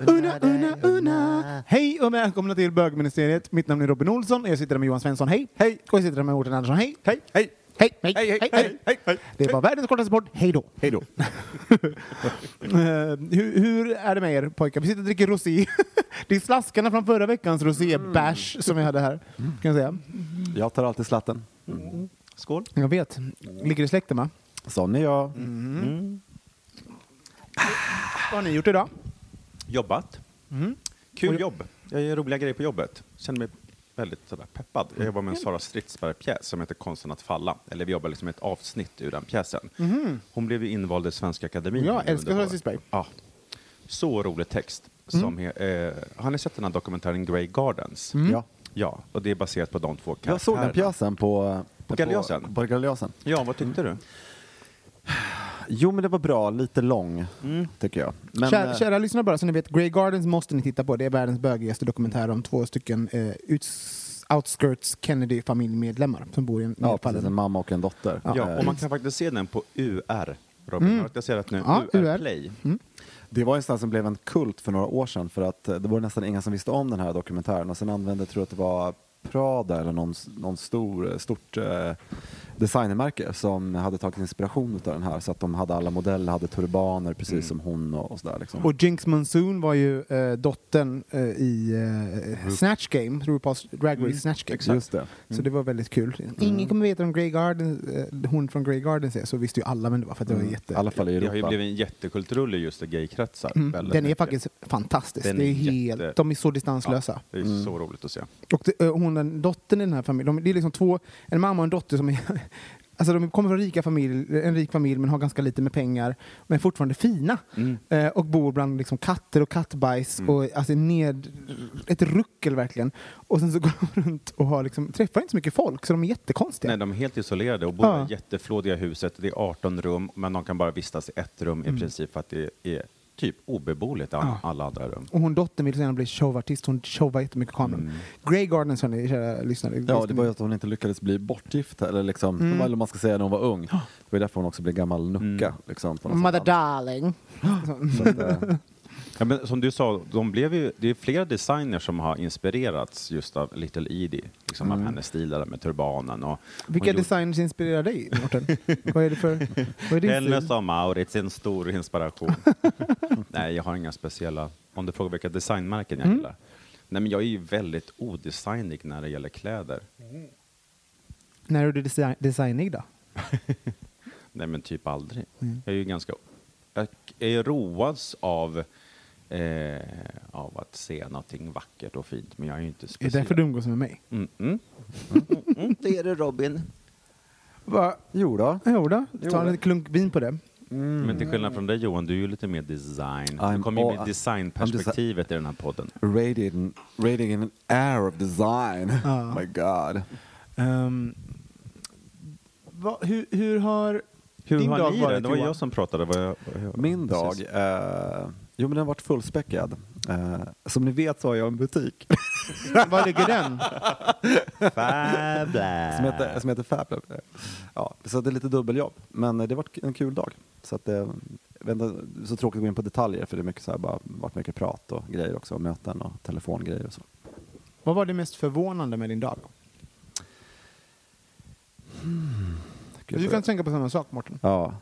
Una, una, una. Hej och välkomna till bögministeriet. Mitt namn är Robin Olsson och jag sitter här med Johan Svensson. Hej. Hej. Och jag sitter här med Mårten Andersson. Hej. Hej. Hej. Hej, hej, hej, hej, hej, hej. Det var världens kortaste podd. Hej då. Hej då. Eh, hur, hur är det med er pojkar? Vi sitter och dricker rosé. det är slaskarna från förra veckans rosé-bash mm. som vi hade här. Kan jag, säga. jag tar alltid slatten. Mm. Skål. Jag vet. Ligger i släkten, va? Sån är jag. Mm. Mm. Vad har ni gjort idag? Jobbat. Kul jobb. Jag gör roliga grejer på jobbet. Känner mig väldigt sådär peppad. Jag jobbar med en Sara Stridsberg-pjäs som heter Konsten att falla. Eller vi jobbar liksom med ett avsnitt ur den pjäsen. Hon blev ju invald i Svenska Akademin. Ja, älskar Sara. Stridsberg. Ja. Så rolig text. Som he, eh, har ni sett den här dokumentären Grey Gardens? Ja. Ja, och det är baserat på de två Jag såg den karaktärerna. pjäsen på... På Galeasen? På, på Galeasen. Ja, vad tyckte du? Jo, men det var bra. Lite lång, tycker jag. Men, Kära, eh, kära lyssnare bara, så ni vet, Grey Gardens måste ni titta på. Det är världens bögigaste dokumentär om två stycken eh, uts, outskirts Kennedy-familjemedlemmar som bor i en ja, precis. En mamma och en dotter. Ja, Eh, och man kan faktiskt se den på UR. Robin, har jag sett nu? Mm. Ja, UR UR. Play. Det var en sån som blev en kult för några år sedan för att eh, det var nästan ingen som visste om den här dokumentären och sen använde, tror jag att det var Prada eller någon, någon stor, stort eh, designmärke som hade tagit inspiration av den här så att de hade alla modeller, hade turbaner precis Mm. som hon och, och sådär. Liksom. Och Jinx Monsoon var ju eh, dottern eh, i eh, Snatch Game, RuPaul's Drag Race Mm, Snatch Game. Just det. Så det var väldigt kul. Ingen kommer veta om Grey Garden, eh, hon från Grey Gardens är, så visste ju alla, men det var för att det var Mm. jätte... I alla fall i Det har ju Europa. blivit en jättekulturrulle just i gaykretsar. Mm. Den är mycket. faktiskt fantastisk. Den det är är helt, jätte- de är så distanslösa. Det är så roligt att se. Och det, eh, hon, den dottern i den här familjen, de, det är liksom två, en mamma och en dotter som är Alltså de kommer från rika familj, en rik familj men har ganska lite med pengar, men fortfarande fina. Mm. Eh, och bor bland liksom katter och kattbajs och alltså ned, ett ruckel verkligen. Och sen så går de runt och har liksom, träffar inte så mycket folk så de är jättekonstiga. Nej, de är helt isolerade och bor Ja. i det jätteflådiga huset. Det är 18 rum, men de kan bara vistas i ett rum Mm. i princip för att det är typ obeboeligt i alla, alla andra rum. Och hon dottern vill så gärna bli showartist, hon showar jättemycket kameran. Mm. Grey Gardens hörni, kära lyssnare. Ja, det var ju att hon inte lyckades bli bortgift, eller liksom, Mm. eller man ska säga när hon var ung. Det var därför hon också blev gammal nucka. Mm. Liksom, Mother sätt. darling. Så att, eh, Ja, men som du sa, de blev ju, det är flera designers som har inspirerats just av Little Edie, liksom Mm. av hennes stil där med turbanen. Och Vilka gjorde- designers inspirerar dig, Mårten? vad är det för... Vad är din Hennes och Maurits är en stor inspiration. Nej, jag har inga speciella, om du frågar vilka designmärken Mm. jag gillar. Nej, men jag är ju väldigt odesignig när det gäller kläder. När är du desi- designig då? Nej, men typ aldrig. Mm. Jag är ju ganska... Jag är roads av, eh, av att se någonting vackert och fint, men jag är ju inte Är det speciell. därför du umgås med mig? Mm, mm. Mm, mm, det är det Robin. Va? jo då. Jo då, Jo ta då. en klunk vin på det. Men till skillnad från dig Johan, du är ju lite mer design. Du I'm kommer ju med designperspektivet i den här podden. Radiating, radiating an air of design. Ja. My God. Ehm, va, hur, hur har Hur din har dag ni det? varit, Det var jag som pratade. Vad jag, vad jag, Min dag, precis. Eh, jo men den har varit fullspäckad. Eh, som ni vet så har jag en butik Var ligger den? som heter, som heter Fab Lab. Ja, så det är lite dubbeljobb, men det var en kul dag. Så att det, vet inte, så tråkigt att gå in på detaljer för det är mycket så här, bara varit mycket prat och grejer också, och möten och telefongrejer och så. Vad var det mest förvånande med din dag? Du kan tänka på samma sak, Mårten. Ja.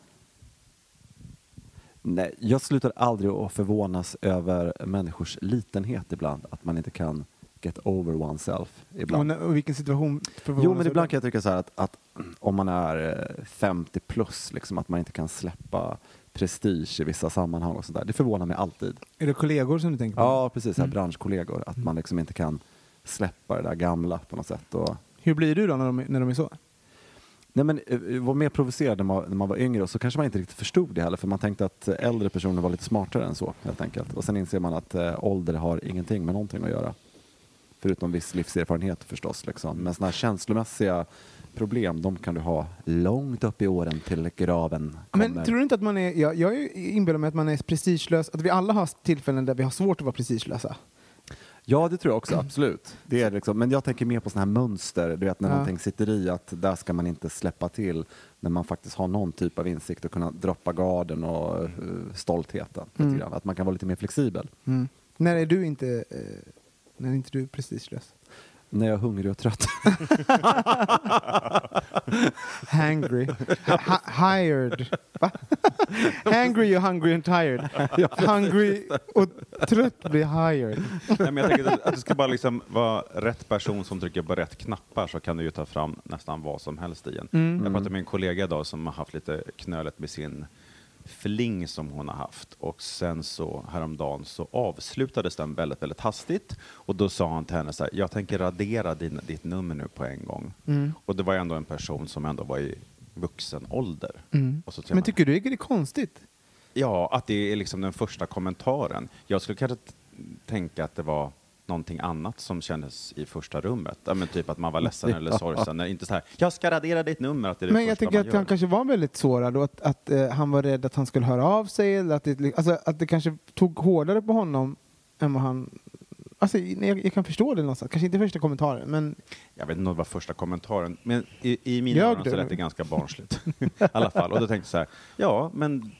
Nej, jag slutar aldrig att förvånas över människors litenhet ibland, att man inte kan get over oneself Och, ibland. när- och vilken situation förvånas Jo, men ibland kan jag tycka så här att, att om man är eh, 50 plus, liksom, att man inte kan släppa prestige i vissa sammanhang och sådär. Det förvånar mig alltid. Är det kollegor som du tänker på? Ja, precis. Mm. branschkollegor. Att man liksom inte kan släppa det där gamla på något sätt. Och, Hur blir du då när de, när de är så? Nej, men, eh, jag var mer provocerad när man, när man var yngre och så kanske man inte riktigt förstod det heller för man tänkte att eh, äldre personer var lite smartare än så helt enkelt. Och sen inser man att eh, ålder har ingenting med någonting att göra. Förutom viss livserfarenhet förstås. Liksom. Men sådana här känslomässiga problem, de kan du ha långt upp i åren till graven kommer. Men tror du inte att man är, jag, jag inbillar mig att man är prestigelös, att vi alla har tillfällen där vi har svårt att vara prestigelösa. Ja, det tror jag också, absolut. Det är liksom, men jag tänker mer på sådana här mönster, du vet när Ja. någonting sitter i att där ska man inte släppa till när man faktiskt har någon typ av insikt och kunna droppa garden och eh, stoltheten. Mm. Att man kan vara lite mer flexibel. När är du inte, eh, när är inte du prestigelös? När jag är hungrig och trött. Hangry. Ha- hired. Va? Hangry, you're hungry and tired. Hungry och trött blir hired. Nej, men jag tänker att- att det ska bara liksom vara rätt person som trycker på rätt knappar så kan du ju ta fram nästan vad som helst i en. Mm. Jag pratade med en kollega idag som har haft lite knölet med sin fling som hon har haft och sen så häromdagen så avslutades den väldigt, väldigt hastigt och då sa han till henne så här, jag tänker radera din, ditt nummer nu på en gång. Mm. Och det var ändå en person som ändå var i vuxen ålder. Mm. Men man, tycker du det är konstigt? Ja, att det är liksom den första kommentaren. Jag skulle kanske tänka att det var någonting annat som kändes i första rummet. Ja, men typ att man var ledsen eller sorgsen. Inte så här, jag ska radera ditt nummer, att det är det Men jag tänker att gör. han kanske var väldigt sårad och att, att eh, han var rädd att han skulle höra av sig. Eller att, det, alltså, att det kanske tog hårdare på honom än vad han... Alltså, jag, jag kan förstå det någonstans. Kanske inte första kommentaren, men Jag vet inte om det var första kommentaren, men i, i mina öron så lät det ganska barnsligt. I alla fall. Och då tänkte jag så här, ja, men,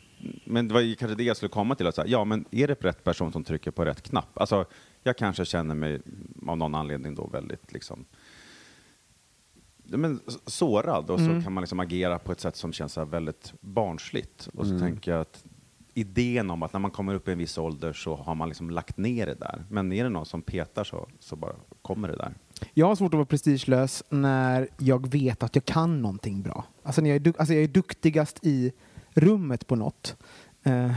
men det var ju kanske det jag skulle komma till. Att säga, ja, men är det rätt person som trycker på rätt knapp? Alltså, jag kanske känner mig av någon anledning då väldigt liksom men, sårad och Mm. så kan man liksom agera på ett sätt som känns så väldigt barnsligt. Och så Mm. tänker jag att idén om att när man kommer upp i en viss ålder så har man liksom lagt ner det där. Men är det någon som petar så, så bara kommer det där. jag har svårt att vara prestigelös när jag vet att jag kan någonting bra. Alltså, när jag, är alltså jag är duktigast i rummet på något. Eh,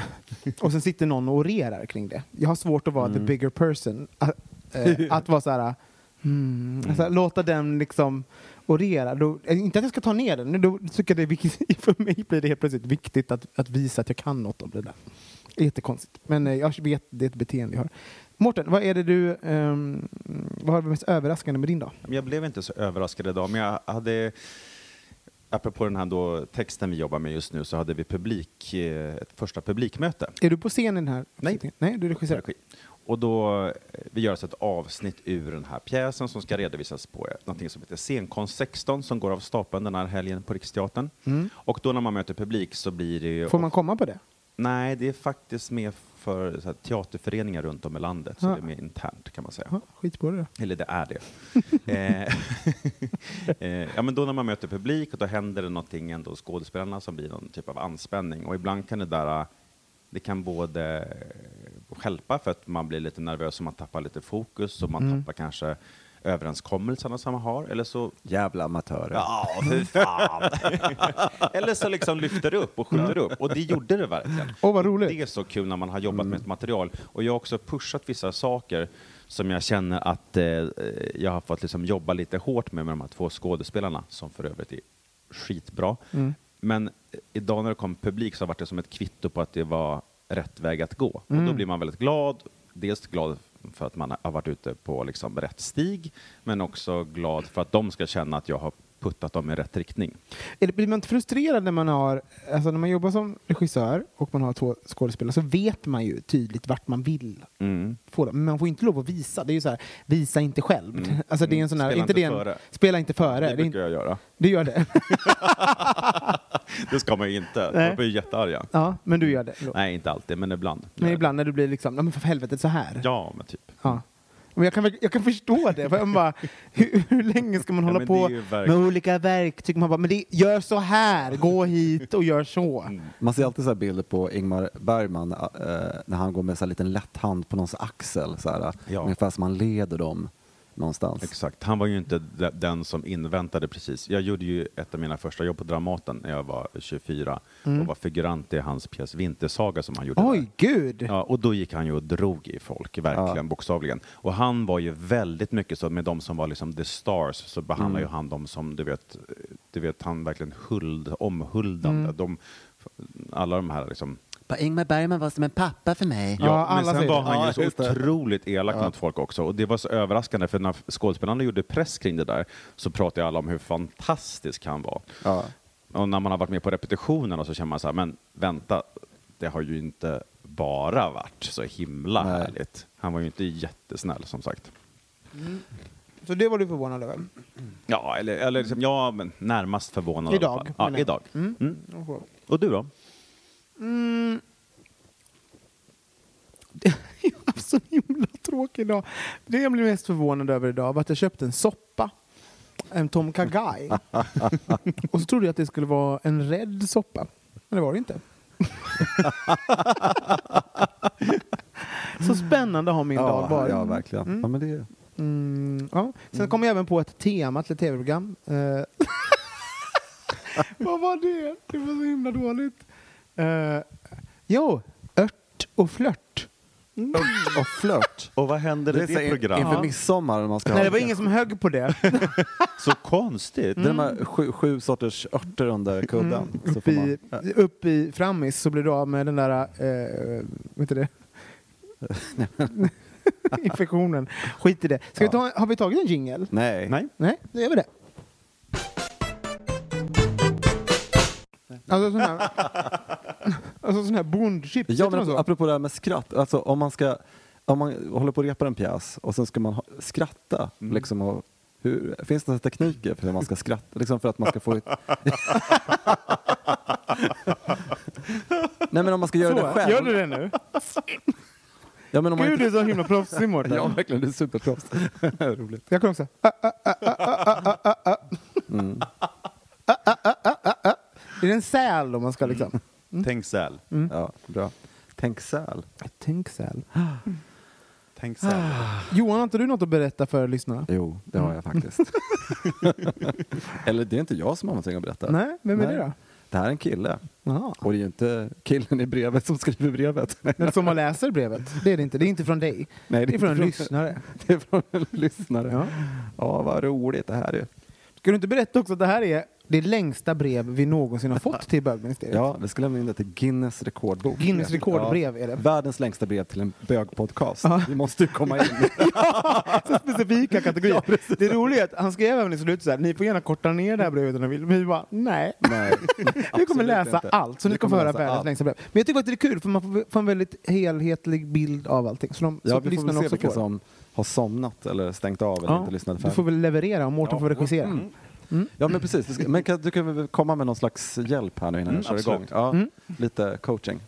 och sen sitter någon och orerar kring det. Jag har svårt att vara Mm. the bigger person. Att, eh, att vara så här... Mm, alltså, låta den liksom orera. Då, eh, inte att jag ska ta ner den, men då tycker jag det är viktigt, för mig blir det helt plötsligt viktigt att, att visa att jag kan något om det där. Det är jättekonstigt. Men eh, jag vet, det är ett beteende jag har. Mårten, vad är det du, ehm, vad har du mest överraskande med din dag? Jag blev inte så överraskad idag, men jag hade Apropå den här då texten vi jobbar med just nu så hade vi publik, eh, ett första publikmöte. Är du på scen i den här Nej. Nej, du regisserar. Regi. Och då, eh, vi gör alltså ett avsnitt ur den här pjäsen som ska redovisas på någonting som heter Scenkonst 16 som går av stapeln den här helgen på Riksteatern. Och då när man möter publik så blir det. Mm. Får man komma på det? Nej, det är faktiskt mer för så här, teaterföreningar runt om i landet, så Ja. det är mer internt kan man säga. Ja, skit på det. Eller det är det. eh, eh, ja, men då när man möter publik och då händer det någonting ändå skådespelarna som blir någon typ av anspänning. Och ibland kan det där, det kan både hjälpa för att man blir lite nervös och man tappar lite fokus och man Mm. tappar kanske överenskommelserna som man har. Eller så Jävla amatörer. Ja, för fan! Eller så liksom lyfter det upp och skjuter upp. Och det gjorde det verkligen. Åh, vad roligt. Det är så kul när man har jobbat med ett material. Och jag har också pushat vissa saker som jag känner att eh, jag har fått liksom jobba lite hårt med med de här två skådespelarna, som för övrigt är skitbra. Mm. Men idag när det kom publik så var det som ett kvitto på att det var rätt väg att gå. Och Mm. då blir man väldigt glad. Dels glad för att man har varit ute på liksom rätt stig, men också glad för att de ska känna att jag har puttat dem i rätt riktning. Blir man inte frustrerad när man har, alltså när man jobbar som regissör och man har två skådespelare så vet man ju tydligt vart man vill Mm. få dem. Men man får inte lov att visa. Det är ju så här, visa inte själv. Mm. Alltså det är en sån här, Spela inte inte en, före. Spela inte före. Det Det brukar jag göra. du gör det? Det ska man ju inte. Nej. De blir jättearga. ja, men du gör det. Nej, inte alltid, men ibland. Men ibland när du blir liksom, "Nej, men för helvete så här. Ja, men typ. Ja. Men jag, kan, jag kan förstå det. För jag bara, hur, hur länge ska man Ja, hålla men på med olika verktyg? Man bara, men det, gör så här, gå hit och gör så. Mm. Man ser alltid så här bilder på Ingmar Bergman eh, när han går med så här liten lätt hand på någons axel. Så här, Ja. Ungefär som han leder dem någonstans. Exakt. Han var ju inte de- den som inväntade precis. Jag gjorde ju ett av mina första jobb på Dramaten när jag var 24 och var figurant i hans pjäs Vintersaga som han gjorde Oj, där. gud! Ja, och då gick han ju och drog i folk, verkligen Ja. bokstavligen. Och han var ju väldigt mycket så, med de som var liksom the stars, så behandlade ju han dem som, du vet, du vet han verkligen huld, omhuldande. De, alla de här liksom. Ingmar Bergman var som en pappa för mig. Ja, Ja, alla men sen säger var det. han ju så otroligt elak mot folk också. Och det var så överraskande, för när skådespelarna gjorde press kring det där så pratade alla om hur fantastisk han var. Ja. Och när man har varit med på repetitionerna så känner man så här, men vänta, det har ju inte bara varit så himla Nej. härligt. Han var ju inte jättesnäll som sagt. Så det var du förvånad över? Ja, eller, eller liksom, ja, men närmast förvånad i alla Idag, fall. Ja, jag. idag. Mm. Mm. Och du då? Mm. Jag har haft så himla tråkig dag. Det jag blev mest förvånad över idag var att jag köpte en soppa. En Tom Kagai. och så trodde jag att det skulle vara en rädd soppa. Men det var det inte. så spännande har min dag varit. ja, verkligen. Ja, men det, Mm, ja. Sen kom jag även på ett tema till ett tv-program. Eh, Vad var det? Det var så himla dåligt. Uh, jo, ört och flört. Ört och flört. Och vad händer i Det det programmet? Inför midsommar när man ska Nej, det var ingen som högg på det. Så konstigt. Det är de här sju, sju sorters örter under kudden. Så Upp får i, man, upp i frammis så blir du av med den där, eh, vet du det? Infektionen. Skit i det. Ska vi ta, har vi tagit en jingel? nej. Nej. Nej, då gör vi det. Alltså sån här, alltså sån här bondchips. Ja, men så? apropå det här med skratt. Alltså, om man ska om man håller på att repa en pjäs och sen ska man ha, skratta. Mm. Liksom, och, hur, finns det några tekniker för hur man ska skratta? Liksom för att man ska få ett... Nej men om man ska göra det Så, själv. Gör du det nu? Ja, men om man Gud, du är så himla proffsig Mårten. Ja, verkligen. Du är superproffs. Roligt. Jag kan också. Ah, ah, ah, ah, ah, ah, ah, ah. Mm. Ah, ah, ah, ah, ah, ah. Är det en säl om man ska liksom? Tänk säl. Ja, bra. Tänk säl. Tänk säl. Tänk säl. Johan, har inte du något att berätta för lyssnarna? Jo, det har jag faktiskt. Eller det är inte jag som har någonting att berätta. Nej, vem är Nej. det då? Det här är en kille. Jaha. Och det är ju inte killen i brevet som skriver brevet. Den som man läser brevet. Det är det inte. Det är inte från dig. Nej, Det är från en lyssnare. Det är från en lyssnare. Ja. Ja, vad roligt det här är. Ska du inte berätta också att det här är det längsta brev vi någonsin har fått till bögministeriet? Ja, vi ska lämna in det till Guinness rekordbok. Guinness rekordbrev är det. Världens längsta brev till en bögpodcast. Ja. Vi måste ju komma in. Så specifika kategorier. det roliga är att han skrev även i slutet så här, ni får gärna korta ner det här brevet om ni vill. Men vi bara, nej. Nej, Vi kommer läsa inte. allt, så ni ska få kommer höra världens allt. längsta brev. Men jag tycker att det är kul, för man får, får en väldigt helhetlig bild av allting. Så, de, så Ja, att vi får väl se vilka får. som har somnat eller stängt av eller Ja, inte lyssnade du färdigt. får väl leverera och Mårten får regissera. Ja men precis, ska- men kan, du kan väl komma med någon slags hjälp här nu innan Mm, jag kör absolut. igång? Ja, Mm. Lite coaching.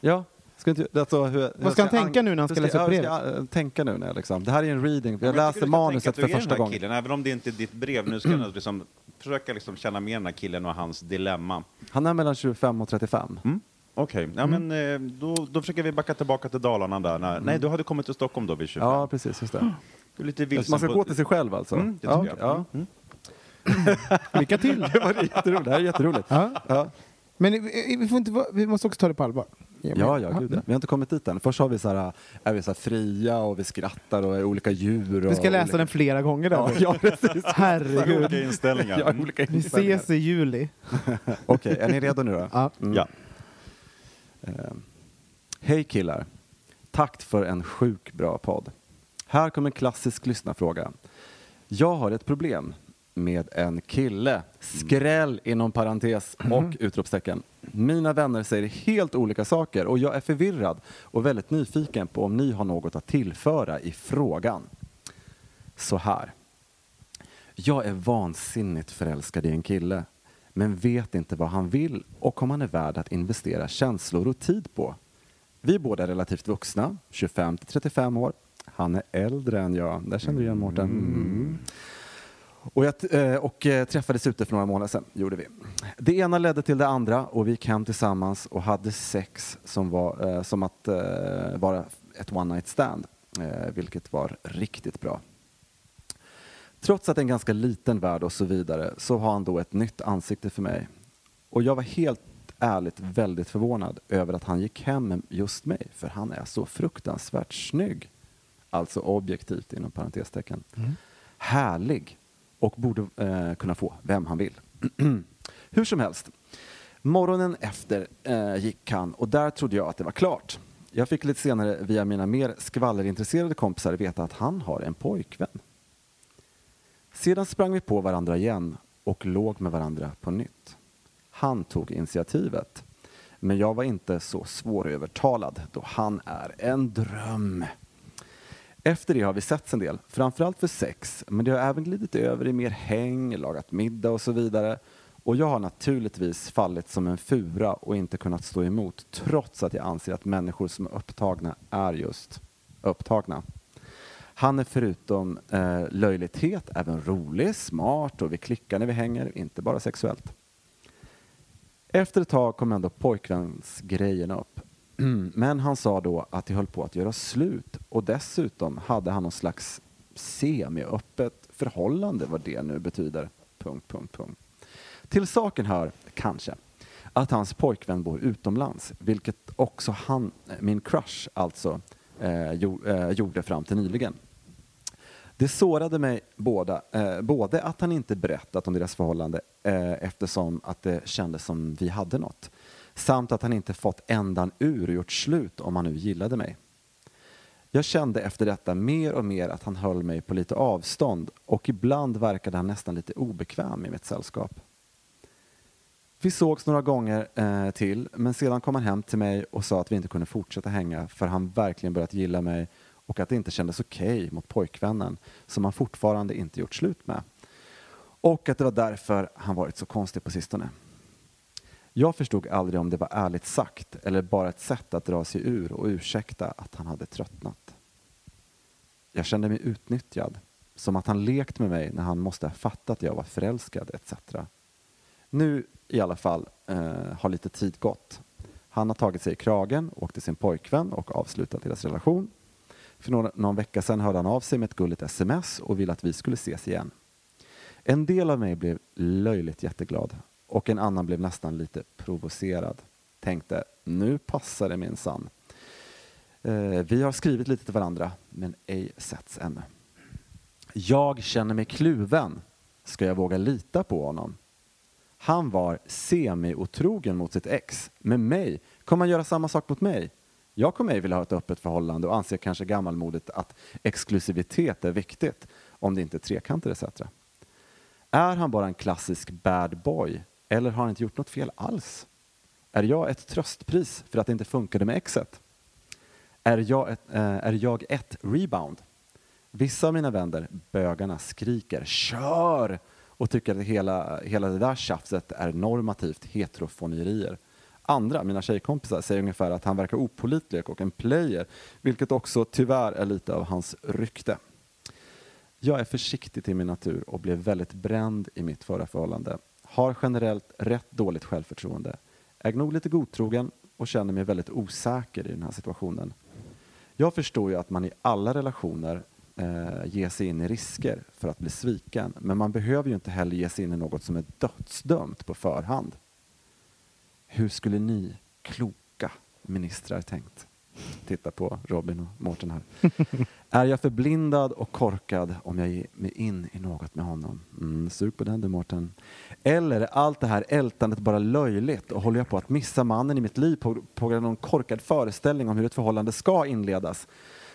Ja, ska inte, alltså, hur, Vad ska han tänka nu när han ska läsa upp ja, jag ska, äh, tänka nu när jag liksom, det här är en reading, jag läser manuset för första gången. Killen, även om det inte är ditt brev, nu ska jag liksom försöka liksom känna mer den här killen och hans dilemma. Han är mellan 25 och 35. Mm. Okej, ja, men eh, då, då försöker vi backa tillbaka till Dalarna där. När, Nej, du hade kommit till Stockholm då vid 25. Ja, precis, just det. Du är lite vilsen Man ska på- gå till sig själv alltså? Mm, det ja, tycker jag. Ja. Mm. Lycka till! Det var jätteroligt, det här är jätteroligt. Ja. Ja. Men vi, får inte, vara- vi måste också ta det på allvar. Ja, ja, gud ja. Vi har inte kommit dit än. Först har vi så här, är vi så här fria och vi skrattar och är olika djur. Och Vi ska läsa olika... den flera gånger där. Ja, ja, precis. Herregud. Olika inställningar. Ja, Mm. olika Vi inställningar. ses i juli. Okej, är ni redo nu då? Ja. Mm. Ja. Eh, Hej killar. Tack för en sjuk bra podd. Här kommer en klassisk lyssnarfråga. Jag har ett problem. Med en kille. Skräll inom parentes och utropstecken. Mina vänner säger helt olika saker och jag är förvirrad och väldigt nyfiken på om ni har något att tillföra i frågan. Så här. Jag är vansinnigt förälskad i en kille men vet inte vad han vill och om han är värd att investera känslor och tid på. Vi är båda relativt vuxna, 25 till 35 år. Han är äldre än jag. Där känner du igen Mårten. Mm. Och, jag, eh, och eh, träffades ute för några månader sedan, gjorde vi. Det ena ledde till det andra och vi gick hem tillsammans och hade sex som var eh, som att vara ett one night stand, vilket var riktigt bra. Trots att det är en ganska liten värld och så vidare så har han då ett nytt ansikte för mig. Och jag var helt ärligt väldigt förvånad över att han gick hem med just mig, för han är så fruktansvärt snygg. Alltså objektivt inom parentestecken. Härlig och borde eh, kunna få vem han vill. Hur som helst. Morgonen efter eh, gick han och där trodde jag att det var klart. Jag fick lite senare via mina mer skvallerintresserade kompisar veta att han har en pojkvän. Sedan sprang vi på varandra igen och låg med varandra på nytt. Han tog initiativet. Men jag var inte så svårövertalad då han är en dröm. Efter det har vi setts en del, framförallt för sex, men det har även glidit över i mer häng, lagat middag och så vidare. Och jag har naturligtvis fallit som en fura och inte kunnat stå emot trots att jag anser att människor som är upptagna är just upptagna. Han är förutom eh, löjlighet även rolig, smart och vi klickar när vi hänger, inte bara sexuellt. Efter ett tag kom ändå pojkvänsgrejen upp. Men han sa då att de höll på att göra slut och dessutom hade han någon slags semi-öppet förhållande, vad det nu betyder. Punkt, punkt, punkt. Till saken hör, kanske, att hans pojkvän bor utomlands, vilket också han, min crush alltså, eh, jo, eh, gjorde fram till nyligen. Det sårade mig båda, eh, både att han inte berättat om deras förhållande eh, eftersom att det kändes som vi hade något, samt att han inte fått ändan ur och gjort slut om han nu gillade mig. Jag kände efter detta mer och mer att han höll mig på lite avstånd och ibland verkade han nästan lite obekväm i mitt sällskap. Vi sågs några gånger eh, till, men sedan kom han hem till mig och sa att vi inte kunde fortsätta hänga för han verkligen börjat gilla mig och att det inte kändes okej mot pojkvännen som han fortfarande inte gjort slut med. Och att det var därför han varit så konstig på sistone. Jag förstod aldrig om det var ärligt sagt eller bara ett sätt att dra sig ur och ursäkta att han hade tröttnat. Jag kände mig utnyttjad, som att han lekt med mig när han måste ha fattat att jag var förälskad etc. Nu i alla fall eh, har lite tid gått. Han har tagit sig i kragen, åkt till sin pojkvän och avslutat deras relation. För någon, någon vecka sedan hörde han av sig med ett gulligt sms och ville att vi skulle ses igen. En del av mig blev löjligt jätteglad och en annan blev nästan lite provocerad. Tänkte, nu passar det minsann. Eh, vi har skrivit lite till varandra, men ej setts ännu. Jag känner mig kluven. Ska jag våga lita på honom? Han var semi-otrogen mot sitt ex. Med mig kommer han göra samma sak mot mig. Jag kommer ej vilja ha ett öppet förhållande och anser kanske gammalmodigt att exklusivitet är viktigt om det inte är trekanter etc. Är han bara en klassisk bad boy eller har han inte gjort något fel alls? Är jag ett tröstpris för att det inte funkade med exet? Är jag ett, eh, är jag ett rebound? Vissa av mina vänner, bögarna, skriker ”kör” och tycker att hela, hela det där tjafset är normativt heterofonerier. Andra, mina tjejkompisar, säger ungefär att han verkar opålitlig och en player, vilket också tyvärr är lite av hans rykte. Jag är försiktig till min natur och blev väldigt bränd i mitt förra förhållande. Har generellt rätt dåligt självförtroende. Är nog lite godtrogen och känner mig väldigt osäker i den här situationen. Jag förstår ju att man i alla relationer eh, ger sig in i risker för att bli sviken, men man behöver ju inte heller ge sig in i något som är dödsdömt på förhand. Hur skulle ni kloka ministrar tänkt? Titta på Robin och Mårten här. är jag förblindad och korkad om jag ger mig in i något med honom? Mm, sug på den du Mårten. Eller är allt det här ältandet bara löjligt och håller jag på att missa mannen i mitt liv på, på grund av någon korkad föreställning om hur ett förhållande ska inledas?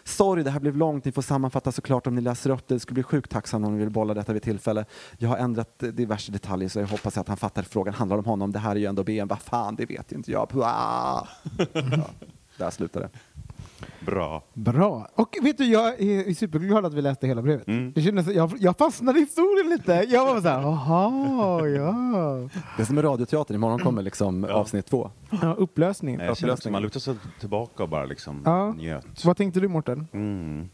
Sorry, det här blev långt. Ni får sammanfatta såklart om ni läser upp det. Det skulle bli sjukt tacksam om ni vill bolla detta vid tillfälle. Jag har ändrat eh, diverse detaljer så jag hoppas att han fattar frågan handlar om honom. Det här är ju ändå BM. Vad fan, det vet inte jag. Ja, där slutar det. Bra. Bra. Och vet du, jag är superglad att vi läste hela brevet. Mm. Det kändes, jag, jag fastnade i historien lite. Jag var så här, jaha, ja. Det är som med radioteatern. Imorgon kommer liksom avsnitt två. ja. Upplösningen. Som Upplösningen. man lutar sig tillbaka och bara liksom Ja. njöt. Vad tänkte du Mårten? Mm.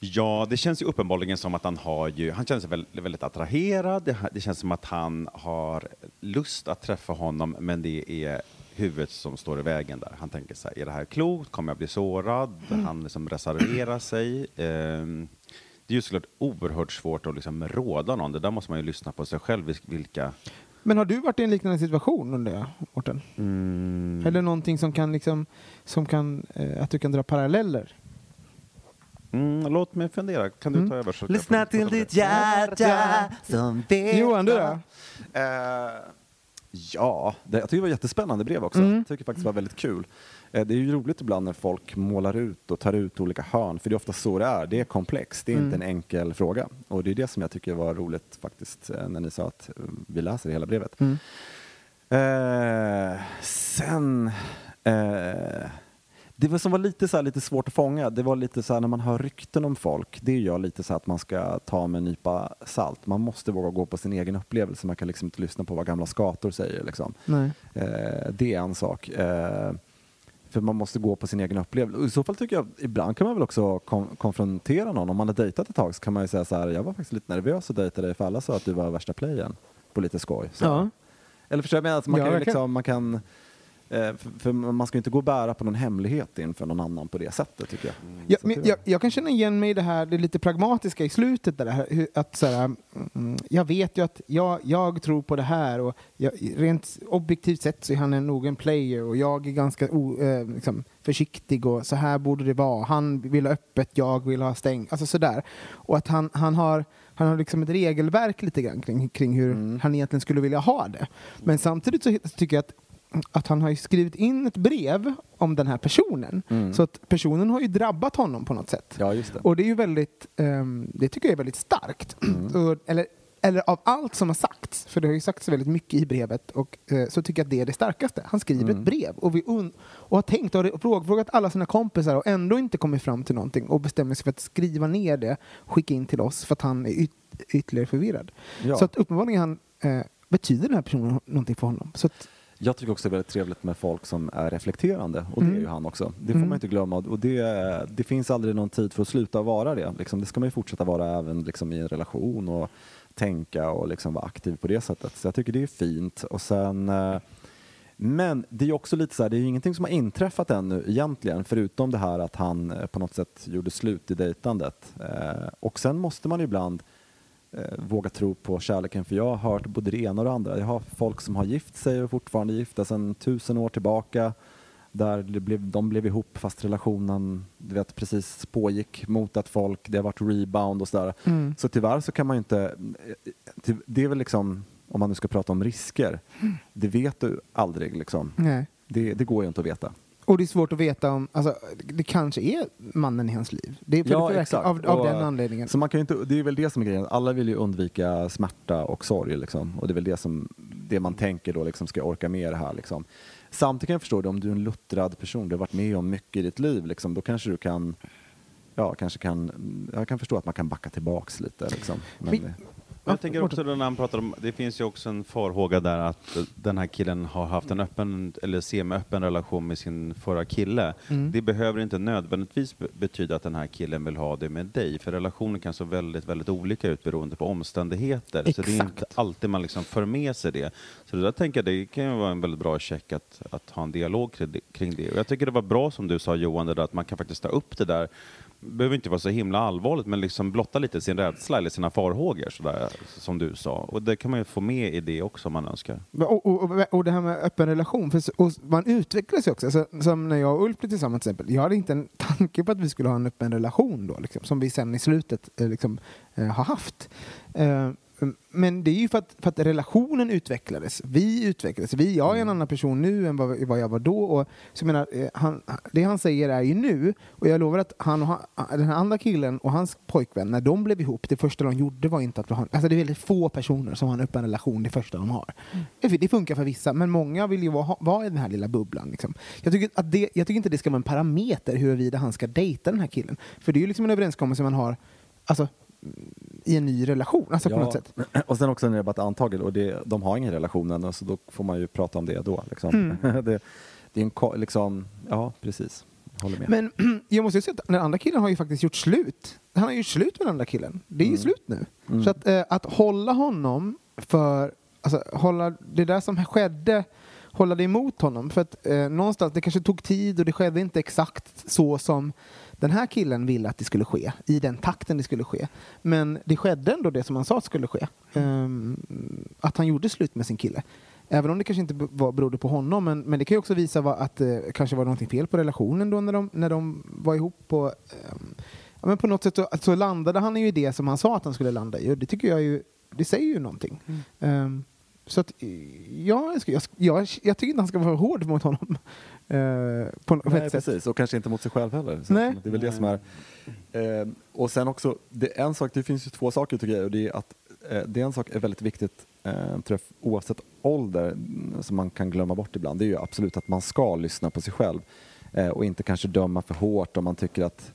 Ja, det känns ju uppenbarligen som att han har ju, han känner sig väldigt, väldigt attraherad. Det, det känns som att han har lust att träffa honom, men det är huvudet som står i vägen där. Han tänker så här, är det här klokt? Kommer jag bli sårad? Han liksom reserverar sig. Ehm, det är ju såklart oerhört svårt att liksom råda någon. Det där måste man ju lyssna på sig själv, vil- vilka... Men har du varit i en liknande situation undrar jag, Mårten? Mm. Eller någonting som kan liksom, som kan, eh, att du kan dra paralleller? Mm, låt mig fundera. Kan du Mm. ta över? så Lyssna till ditt hjärta som vet Johan, du då? Eh, ja, det, jag tycker det var jättespännande brev också. Mm. Jag tycker faktiskt det var väldigt kul. Eh, det är ju roligt ibland när folk målar ut och tar ut olika hörn, för det är ofta så det är. Det är komplext, det är inte en enkel fråga. Och det är det som jag tycker var roligt faktiskt, eh, när ni sa att eh, vi läser hela brevet. Mm. Eh, sen... Eh, det som var lite, så här, lite svårt att fånga, det var lite så här när man hör rykten om folk, det gör lite så att man ska ta med en nypa salt. Man måste våga gå på sin egen upplevelse, man kan liksom inte lyssna på vad gamla skator säger. Liksom. Eh, det är en sak. Eh, för man måste gå på sin egen upplevelse. I så fall tycker jag, ibland kan man väl också kon- konfrontera någon. Om man har dejtat ett tag så kan man ju säga så här, jag var faktiskt lite nervös att dejta dig för alla sa att du var värsta playen. På lite skoj. Så. Ja. Eller förstår jag jag menar? Alltså man, Ja, kan liksom, man kan för, för man ska ju inte gå och bära på någon hemlighet inför någon annan på det sättet tycker jag. Jag, Så men jag, jag kan känna igen mig i det här det lite pragmatiska i slutet. Där, här, att så här, mm, jag vet ju att jag, jag tror på det här och jag, rent objektivt sett så är han en, nog en player och jag är ganska o, eh, liksom, försiktig och så här borde det vara. Han vill ha öppet, jag vill ha stängt. Alltså sådär. Och att han, han har han har liksom ett regelverk lite grann kring, kring hur Mm. han egentligen skulle vilja ha det. Men samtidigt så tycker jag att att han har ju skrivit in ett brev om den här personen. Mm. Så att personen har ju drabbat honom på något sätt. Ja, just det. Och det är ju väldigt, ehm, det tycker jag är väldigt starkt. Mm. Och, eller, eller av allt som har sagts, för det har ju sagts väldigt mycket i brevet, och, eh, så tycker jag att det är det starkaste. Han skriver Mm. ett brev och, vi och har tänkt och fråg- frågat alla sina kompisar och ändå inte kommit fram till någonting och bestämmer sig för att skriva ner det, skicka in till oss för att han är yt- ytterligare förvirrad. Ja. Så att uppenbarligen han, eh, betyder den här personen någonting för honom. Så att, Jag tycker också det är väldigt trevligt med folk som är reflekterande och det Mm. är ju han också. Det får Mm. man inte glömma och det, det finns aldrig någon tid för att sluta vara det. Liksom, det ska man ju fortsätta vara även liksom, i en relation och tänka och liksom vara aktiv på det sättet. Så jag tycker det är fint. Och sen, eh, men det är också lite så här, det är ju ingenting som har inträffat ännu egentligen förutom det här att han eh, på något sätt gjorde slut i dejtandet. Eh, och sen måste man ibland våga tro på kärleken för jag har hört både det ena och det andra. Jag har folk som har gift sig och fortfarande gifta sedan tusen år tillbaka där det blev, de blev ihop fast relationen du vet, precis pågick mot att folk, det har varit rebound och sådär. Mm. Så tyvärr så kan man ju inte, ty- det är väl liksom, om man nu ska prata om risker, det vet du aldrig liksom. Det, det går ju inte att veta. Och det är svårt att veta om, alltså, det kanske är mannen i hans liv. Det är Ja, exakt. Av, av Och- den anledningen. Så man kan inte, det är väl det som är grejen, alla vill ju undvika smärta och sorg liksom. Och det är väl det som, det man tänker då liksom, ska jag orka med det här liksom. Samtidigt kan jag förstå det, om du är en luttrad person, du har varit med om mycket i ditt liv liksom, då kanske du kan Ja, kanske kan, jag kan förstå att man kan backa tillbaks lite liksom. Men- Men jag tänker också när han pratar om, det finns ju också en farhåga där att den här killen har haft en öppen, eller semi-öppen relation med sin förra kille. Mm. Det behöver inte nödvändigtvis be- betyda att den här killen vill ha det med dig, för relationer kan så väldigt, väldigt olika ut beroende på omständigheter. Så det är inte Exakt. alltid man liksom för med sig det. Så det där tänker jag, det kan ju vara en väldigt bra check att, att ha en dialog kring det- kring det. Och jag tycker det var bra som du sa Johan, det där, att man kan faktiskt ta upp det där behöver inte vara så himla allvarligt, men liksom blotta lite sin rädsla eller sina farhågor, sådär, som du sa. Och det kan man ju få med i det också om man önskar. Och, och, och, och det här med öppen relation, för, och man utvecklas ju också. Så, som när jag och Ulf blev tillsammans till exempel. Jag hade inte en tanke på att vi skulle ha en öppen relation då, liksom, som vi sen i slutet eh, liksom, eh, har haft. Eh, men det är ju för att, för att relationen utvecklades. Vi utvecklades. Vi, jag är Mm. en annan person nu än vad, vad jag var då. Och, så menar, eh, han, det han säger är ju nu, och jag lovar att han och han, den här andra killen och hans pojkvän, när de blev ihop, det första de gjorde var inte att ha Alltså det är väldigt få personer som har en öppen relation det första de har. Det- Det funkar för vissa, men många vill ju vara, vara i den här lilla bubblan. Liksom. Jag, tycker att det, jag tycker inte det ska vara en parameter huruvida han ska dejta den här killen. För det är ju liksom en överenskommelse man har alltså, i en ny relation, alltså på något sätt. Och sen också när det är bara ett antagande och det, de har ingen relation än, så då får man ju prata om det då. Liksom. Mm. det, det är en liksom, ja precis, håller med. Men jag måste ju säga att den andra killen har ju faktiskt gjort slut. Han har ju gjort slut med den andra killen. Det är ju slut nu. Så att, eh, att hålla honom för, alltså hålla det där som skedde, hålla det emot honom. För att eh, någonstans, det kanske tog tid och det skedde inte exakt så som den här killen ville att det skulle ske, i den takten det skulle ske. Men det skedde ändå det som han sa skulle ske. Ehm, att han gjorde slut med sin kille. Även om det kanske inte var, berodde på honom, men, men det kan ju också visa vad, att det kanske var någonting fel på relationen då när de, när de var ihop. Och, ehm, ja, men på något sätt så, så landade han ju i det som han sa att han skulle landa i och det tycker jag ju, det säger ju någonting. Ehm, så att, eh, ja, jag, jag, jag, jag tycker inte han ska vara hård mot honom. Eh, på, Nej, sätt. precis, och kanske inte mot sig själv heller. Så Nej. Det är väl det som är... Eh, och sen också, det, en sak, det finns ju två saker tycker jag, och det är att eh, det är en sak är väldigt viktigt, eh, tror jag, oavsett ålder, mm, som man kan glömma bort ibland, det är ju absolut att man ska lyssna på sig själv eh, och inte kanske döma för hårt om man tycker att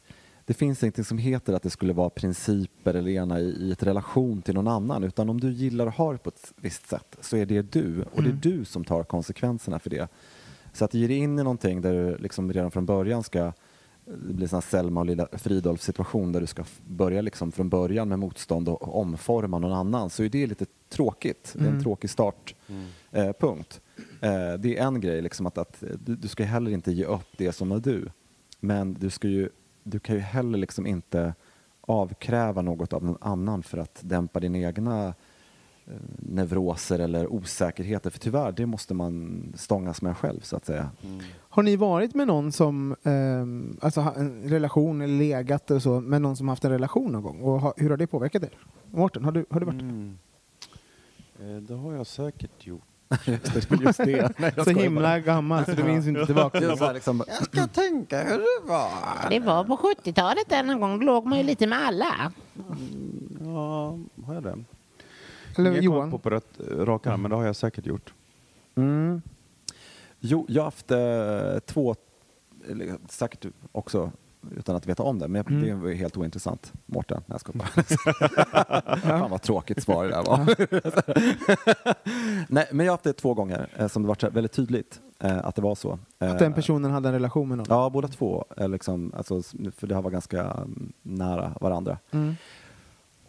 det finns ingenting som heter att det skulle vara principer eller ena i, i ett relation till någon annan utan om du gillar att ha det på ett visst sätt så är det du och det är du som tar konsekvenserna för det. Så att ge dig in i någonting där du liksom redan från början ska det blir en sån Selma och Lilla Fridolf situation där du ska börja liksom från början med motstånd och omforma någon annan så är det lite tråkigt. Det är en tråkig startpunkt. Eh, punkt. eh, det är en grej, liksom att, att du, du ska heller inte ge upp det som är du. Men du, ska ju, du kan ju heller liksom inte avkräva något av någon annan för att dämpa dina egna eh, neuroser eller osäkerheter. För tyvärr, det måste man stångas med själv så att säga. Har ni varit med någon som, ehm, alltså en relation eller legat och så, med någon som haft en relation någon gång? Och ha, hur har det påverkat er? Mårten, har du, har du varit Mm. Eh, Det har jag säkert gjort. Just det. Just det. Nej, jag så himla gammal så du minns inte tillbaka? bara. Så här liksom, Jag ska tänka hur det var. Det var på 70-talet där någon gång. Då låg man ju lite med alla. Ja, har jag det? Eller Inget Johan? kom på rätt eh, rak arm, men det har jag säkert gjort. Mm. Jo, jag har haft eh, två, eller, säkert också utan att veta om det, men det var ju helt ointressant. Mårten, jag skojar bara. Fan vad tråkigt svar det där var. nej, men jag har haft det två gånger eh, som det varit väldigt tydligt eh, att det var så. Eh, Att den personen hade en relation med någon? Ja, båda två. eh, Liksom, alltså, för det här var ganska mm, nära varandra. Mm.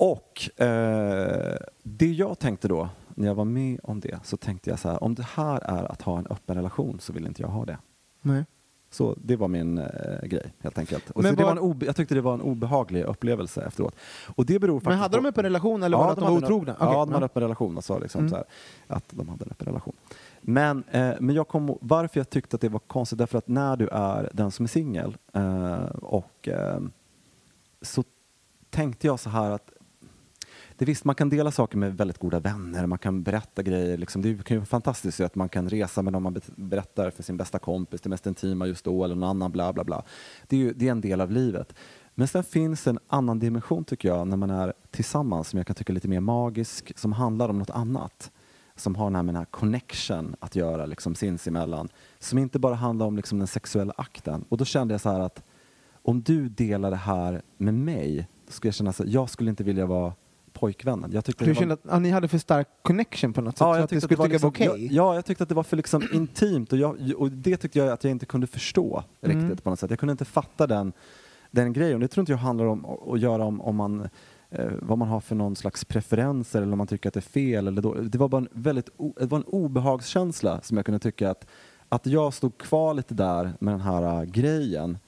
Och eh, det jag tänkte då, när jag var med om det, så tänkte jag så här, om det här är att ha en öppen relation så vill inte jag ha det. Nej. Så det var min eh, grej helt enkelt. Och Men så det var- var en jag tyckte det var en obehaglig upplevelse efteråt. Och det beror faktiskt Men hade de på- öppen relation eller var det att de var en- otrogna? Ja, Okej, de hade ja. en öppen relation och sa liksom Mm. så här, att de hade en öppen relation. Men, eh, men jag kom, varför jag tyckte att det var konstigt, därför att när du är den som är singel eh, och eh, så tänkte jag så här att det visst, man kan dela saker med väldigt goda vänner, man kan berätta grejer. Liksom. Det kan ju vara fantastiskt att man kan resa med någon man berättar för sin bästa kompis, det mest intima just då, eller någon annan bla bla bla. Det är, ju, det är en del av livet. Men sen finns en annan dimension tycker jag, när man är tillsammans, som jag kan tycka är lite mer magisk, som handlar om något annat. Som har den här med den här connection att göra liksom, sinsemellan. Som inte bara handlar om liksom, den sexuella akten. Och då kände jag så här att om du delar det här med mig, då skulle jag känna att jag skulle inte vilja vara pojkvännen. Jag tyckte Du det var- kände att ja, ni hade för stark connection på något sätt? Ja, jag att det tyckte att det tycka var liksom, okej? ja, ja, jag tyckte att det var för liksom intimt och, jag, och det tyckte jag att jag inte kunde förstå Mm. riktigt på något sätt. Jag kunde inte fatta den, den grejen. Det tror inte jag handlar om att göra om, om man eh, vad man har för någon slags preferenser eller om man tycker att det är fel. Eller då. Det var bara en väldigt o, det var en obehagskänsla som jag kunde tycka att, att jag stod kvar lite där med den här äh, grejen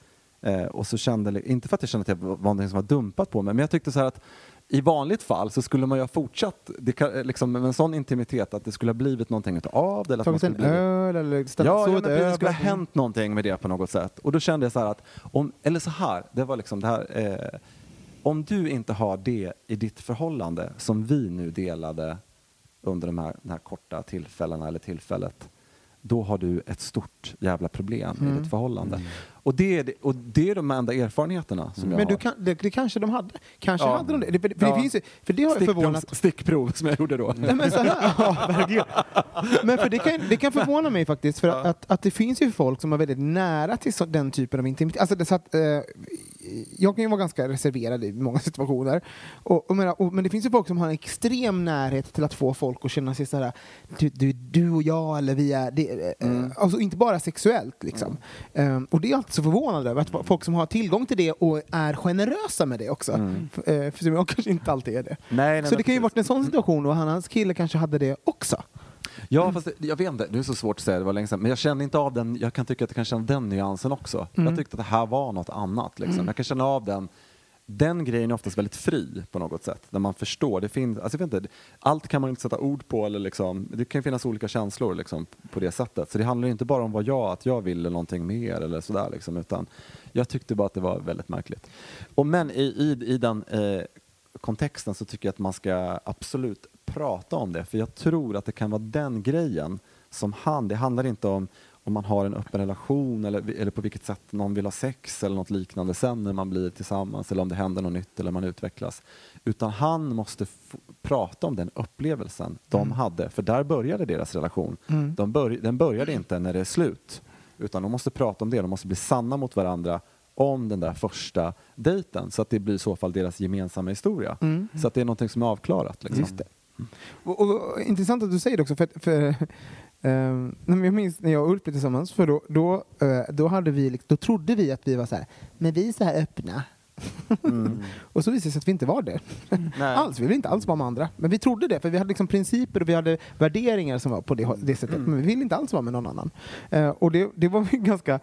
eh, och så kände, inte för att jag kände att jag var någonting som var dumpat på mig, men jag tyckte så här att i vanligt fall så skulle man ju ha fortsatt det kan, liksom, med en sån intimitet att det skulle ha blivit någonting av det. Eller att man Tagit en öl eller ställt Ja, ja det skulle ha hänt någonting med det på något sätt. Och då kände jag så här att, om, eller så här, det var liksom det här, eh, om du inte har det i ditt förhållande som vi nu delade under de här, de här korta tillfällena eller tillfället, då har du ett stort jävla problem Mm. i ditt förhållande. Och, det är, och det är de enda erfarenheterna som jag Men du har. kan, det, det kanske de hade. Kanske Ja. hade de det. För, för, Ja. det, finns, för det har jag Stickprov, förvånat. stickprov som jag gjorde då. Nej, men så här, ja. Men för det, kan, det kan förvåna mig faktiskt, för att, att, att det finns ju folk som är väldigt nära till så, den typen av intimitet. Alltså det, så att, eh, jag kan ju vara ganska reserverad i många situationer, och, och, menar, och, men det finns ju folk som har en extrem närhet till att få folk att känna sig såhär, du, du, du och jag, eller vi är... Det, eh, Alltså inte bara sexuellt liksom. Eh, och det är jag alltid så förvånad över, att folk som har tillgång till det och är generösa med det också. F- eh, för som jag kanske inte alltid är det. Nej, nej, så det kan ju varit en sån situation och han, hans kille kanske hade det också. Ja, fast det, jag vet inte, det är så svårt att säga, det var länge sedan. Men jag kände inte av den, jag kan tycka att jag kan känna den nyansen också. Jag tyckte att det här var något annat. Liksom. Jag kan känna av den. Den grejen är oftast väldigt fri på något sätt. När man förstår. Det finns, alltså jag vet inte, allt kan man inte sätta ord på. Eller liksom, det kan finnas olika känslor liksom, på det sättet. Så det handlar inte bara om vad jag, att jag vill eller någonting mer. Eller sådär, liksom, utan jag tyckte bara att det var väldigt märkligt. Och men i, i, i den eh, kontexten så tycker jag att man ska absolut prata om det. För jag tror att det kan vara den grejen som han, det handlar inte om om man har en öppen relation eller, eller på vilket sätt någon vill ha sex eller något liknande sen när man blir tillsammans eller om det händer något nytt eller man utvecklas. Utan han måste prata om den upplevelsen de hade, för där började deras relation. De bör, den började inte när det är slut, utan de måste prata om det, de måste bli sanna mot varandra om den där första dejten så att det blir i så fall deras gemensamma historia. Så att det är någonting som är avklarat. Liksom. Och, och, intressant att du säger det också, för, för Um, jag minns när jag och Ulf blev tillsammans, för då, då, eh, då, hade vi, liksom, då trodde vi att vi var så här, men vi är så här öppna och så visade det sig att vi inte var det. Nej. alls, vi ville inte alls vara med andra. Men vi trodde det, för vi hade liksom principer och vi hade värderingar som var på det, det sättet. Men vi ville inte alls vara med någon annan. Eh, och det, det var ganska,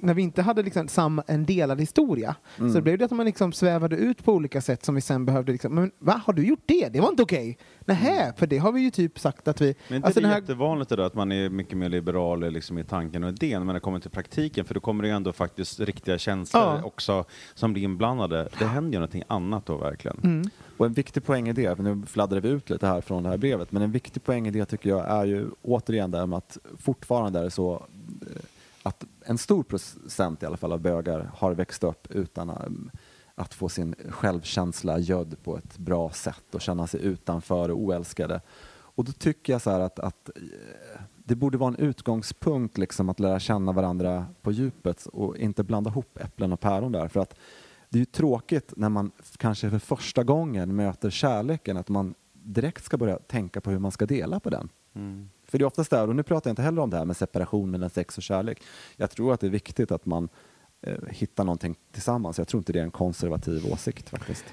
när vi inte hade liksom samma, en delad historia, så blev det att man liksom svävade ut på olika sätt som vi sen behövde liksom, men va, har du gjort det? Det var inte okej. Nähä, för det har vi ju typ sagt att vi... Men inte alltså det är här- jättevanligt det där att man är mycket mer liberal liksom, i tanken och idén, men när det kommer till praktiken, för då kommer det ju ändå faktiskt riktiga känslor Ja. också som blir inblandade. Det händer ju någonting annat då verkligen. Mm. Och en viktig poäng i det, för nu fladdrade vi ut lite här från det här brevet, men en viktig poäng i det tycker jag är ju återigen det här med att fortfarande är det så eh, att en stor procent i alla fall av bögar har växt upp utan um, att få sin självkänsla gödd på ett bra sätt och känna sig utanför och oälskade. Och då tycker jag så här att, att eh, det borde vara en utgångspunkt liksom att lära känna varandra på djupet och inte blanda ihop äpplen och päron där. För att det är ju tråkigt när man kanske för första gången möter kärleken att man direkt ska börja tänka på hur man ska dela på den. För det är oftast där, och nu pratar jag inte heller om det här med separation mellan sex och kärlek. Jag tror att det är viktigt att man eh, hittar någonting tillsammans. Jag tror inte det är en konservativ åsikt faktiskt.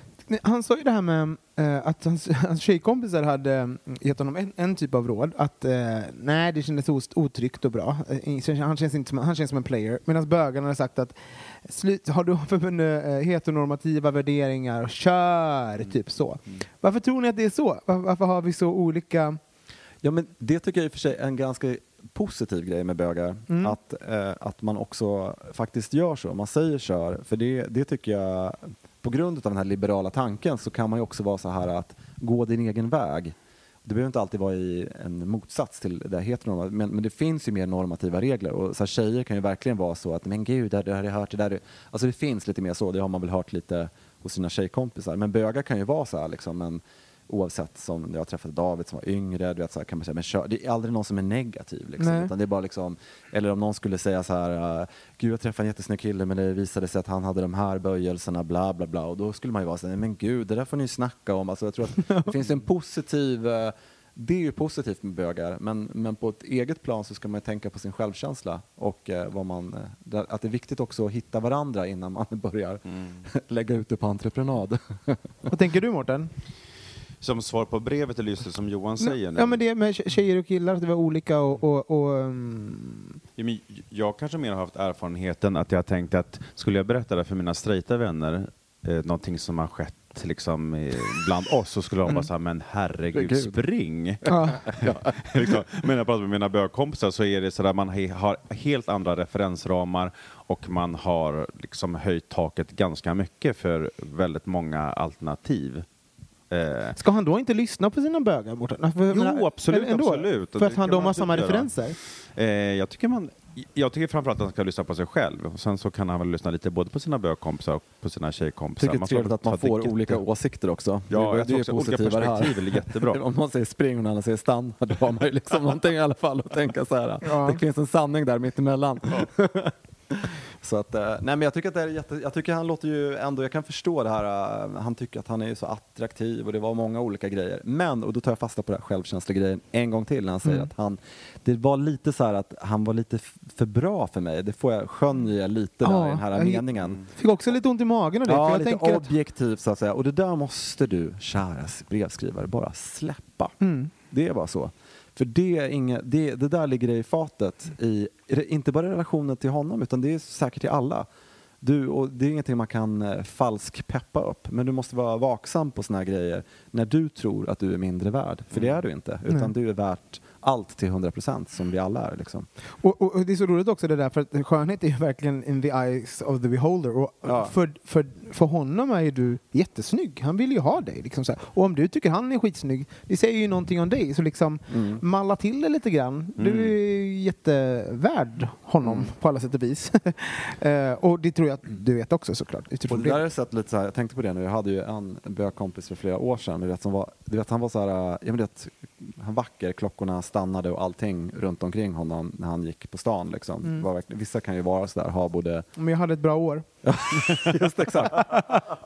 Han sa ju det här med eh, att hans, hans tjejkompisar hade mm, gett honom en, en typ av råd. Att eh, nej, det kändes otryggt och bra. Eh, han, känns inte som, han känns som en player. Medan bögarna hade sagt att slut, har du för eh, heteronormativa värderingar, kör! Typ så. Varför tror ni att det är så? Var, varför har vi så olika... Ja, men det tycker jag i och för sig är en ganska positiv grej med bögar. Mm. Att, eh, att man också faktiskt gör så. Man säger kör. För det, det tycker jag, på grund av den här liberala tanken så kan man ju också vara så här att gå din egen väg. Det behöver inte alltid vara i en motsats till det här heteronormativa, men, men det finns ju mer normativa regler. Och så här, tjejer kan ju verkligen vara så att men gud, det har jag hört, det där. Alltså det finns lite mer så, det har man väl hört lite hos sina tjejkompisar. Men bögar kan ju vara så här liksom, men oavsett som jag träffade David som var yngre, du vet, så här, kan man säga, men kör, det är aldrig någon som är negativ. Liksom, utan det är bara liksom, eller om någon skulle säga så här, uh, gud jag träffade en jättesnygg kille men det visade sig att han hade de här böjelserna, bla bla bla. Och då skulle man ju vara så här, men gud det där får ni snacka om. Alltså, jag tror att det finns en positiv, eh, det är ju positivt med bögar, men, men på ett eget plan så ska man ju tänka på sin självkänsla och eh, vad man, eh, att det är viktigt också att hitta varandra innan man börjar lägga ut det på entreprenad. Vad tänker du Mårten? Som svar på brevet eller just det som Johan säger. nu. Ja men det med tje- tjejer och killar, att det var olika och... och, och mm, Ja, men jag kanske mer har haft erfarenheten att jag har tänkt att skulle jag berätta det för mina straighta vänner, eh, någonting som har skett liksom, eh, bland oss så skulle de vara så här, men herregud, Herregud. spring! Ja. liksom, men när jag pratar med mina bögkompisar så är det så där man he- har helt andra referensramar och man har liksom höjt taket ganska mycket för väldigt många alternativ. Eh, Ska han då inte lyssna på sina bögar? Borta? För, jag Jo, menar, absolut, ändå, absolut. För det att han man har samma göra. referenser? eh, jag tycker man jag tycker framförallt att han ska lyssna på sig själv. Och sen så kan han väl lyssna lite både på sina bögkompisar och på sina tjejkompisar. tycker det är trevligt att man får det- olika åsikter också. Ja, det, jag tror också olika positiva här. perspektiv är jättebra. Om man säger spring och en annan säger stanna, då har man ju liksom någonting i alla fall att tänka så här. Ja. Det finns en sanning där mittemellan. Så att, eh, nej men jag tycker att det är jätte, jag tycker han låter ju ändå, jag kan förstå det här, eh, han tycker att han är så attraktiv och det var många olika grejer. Men, och då tar jag fasta på den här självkänsla-grejen en gång till när han säger Mm. att han, det var lite så här att han var lite för bra för mig. Det får jag, skönjer jag lite där Ja, i den här jag- meningen. Fick också lite ont i magen av det. Ja, lite objektivt så att säga. Och det där måste du, kära brevskrivare, bara släppa. Mm. Det är bara så. För det, är inga, det, det där ligger i fatet, i, inte bara i relationen till honom utan det är säkert till alla. Du, och det är ingenting man kan eh, falsk peppa upp, men du måste vara vaksam på såna här grejer när du tror att du är mindre värd. För det är du inte, utan Nej. du är värt allt till 100% som vi alla är. Liksom. Och, och, och det är så roligt också det där, för att skönhet är ju verkligen in the eyes of the beholder. Och Ja. för, för, för honom är ju du jättesnygg. Han vill ju ha dig. Liksom så här. Och om du tycker han är skitsnygg, det säger ju någonting om dig. Så liksom Mm. malla till det lite grann. Du är ju jättevärd honom Mm. på alla sätt och vis. Eh, och det tror jag att du vet också såklart. Och Utifrån det där är sett lite så här, jag tänkte på det nu, jag hade ju en bögkompis för flera år sedan, du vet, som var, du vet, han var så här, ja men du vet, han vacker, klockorna stannade och allting runt omkring honom när han gick på stan liksom. Mm. Var vissa kan ju vara så där, ha både, Men jag hade ett bra år. just exakt.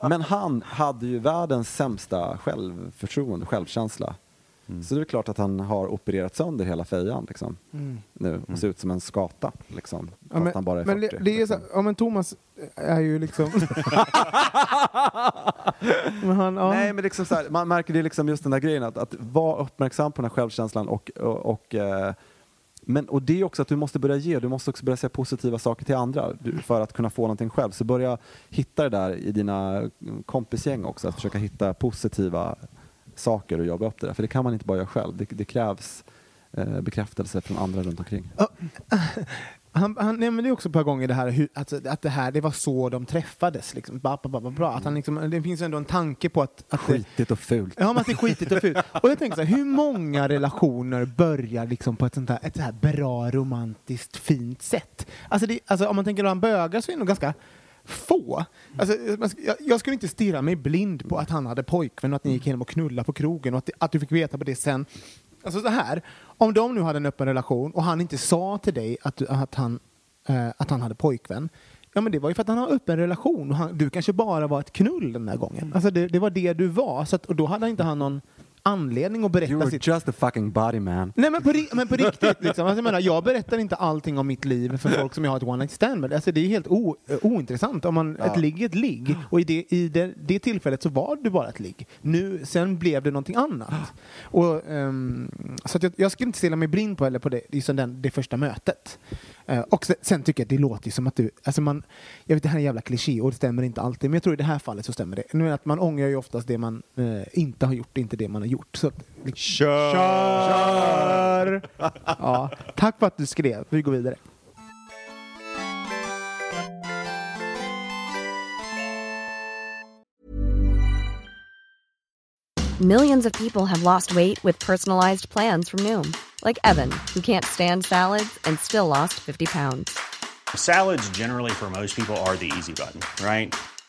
Men han hade ju världens sämsta självförtroende, självkänsla. Så det är klart att han har opererat sönder hela fejan liksom, nu och ser ut som en skata liksom. Mm. Ja, men, han bara är men 40. det, det är så, liksom. ja, men Thomas är ju liksom... men han, ja. Nej, men liksom så här, man märker det liksom just den där grejen att, att vara uppmärksam på den här självkänslan och, och, och eh, men, och det är också att du måste börja ge, du måste också börja säga positiva saker till andra du, för att kunna få någonting själv. Så börja hitta det där i dina mm, kompisgäng också, att försöka hitta positiva saker och jobba upp det där. För det kan man inte bara göra själv, det, det krävs eh, bekräftelse från andra runt omkring. Han, han nämnde ju också ett par gånger det här hur, att, att det här det var så de träffades. Liksom. Ba, ba, ba, ba, bra. Att han liksom, det finns ändå en tanke på att... att Skitigt och fult. Ja, men att det är skitigt och fult. Och jag tänker så här, hur många relationer börjar liksom på ett sånt här, ett så här bra, romantiskt, fint sätt? Alltså, det, alltså om man tänker bland bögar så är det nog ganska få. Alltså, jag, jag skulle inte stirra mig blind på att han hade pojkvän och att ni gick hem och knullade på krogen och att, att du fick veta på det sen. Alltså så här, om de nu hade en öppen relation och han inte sa till dig att, att, han, eh, att han hade pojkvän, Ja men det var ju för att han har öppen relation och han, du kanske bara var ett knull den där gången. Alltså det, det var det du var, så att, och då hade inte han någon anledning att berätta You were sitt... just a fucking body man. Nej men på, men på riktigt, liksom. alltså, jag, menar, jag berättar inte allting om mitt liv för folk som jag har ett one night stand med. Alltså, det är helt eh, ointressant. Om man, Ett ligg är ett ligg och i, det, i det, det tillfället så var det bara ett ligg. Nu, sen blev det någonting annat. Och, ehm, så jag, jag skulle inte ställa mig blind på, eller på det, liksom den, det första mötet. Eh, och sen, sen tycker jag att det låter som att du, alltså man, jag vet det här är jävla kliché och det stämmer inte alltid, men jag tror i det här fallet så stämmer det. Nu att man ångrar ju oftast det man eh, inte har gjort, inte det man har gjort. Så, att- Kör! Kör! Ja, tack för att du skrev. Vi går vidare. Millions of people have lost weight with personalized plans from Noom, like Evan, who can't stand salads and still lost 50 pounds. Salads, generally, for most people, are the easy button, right?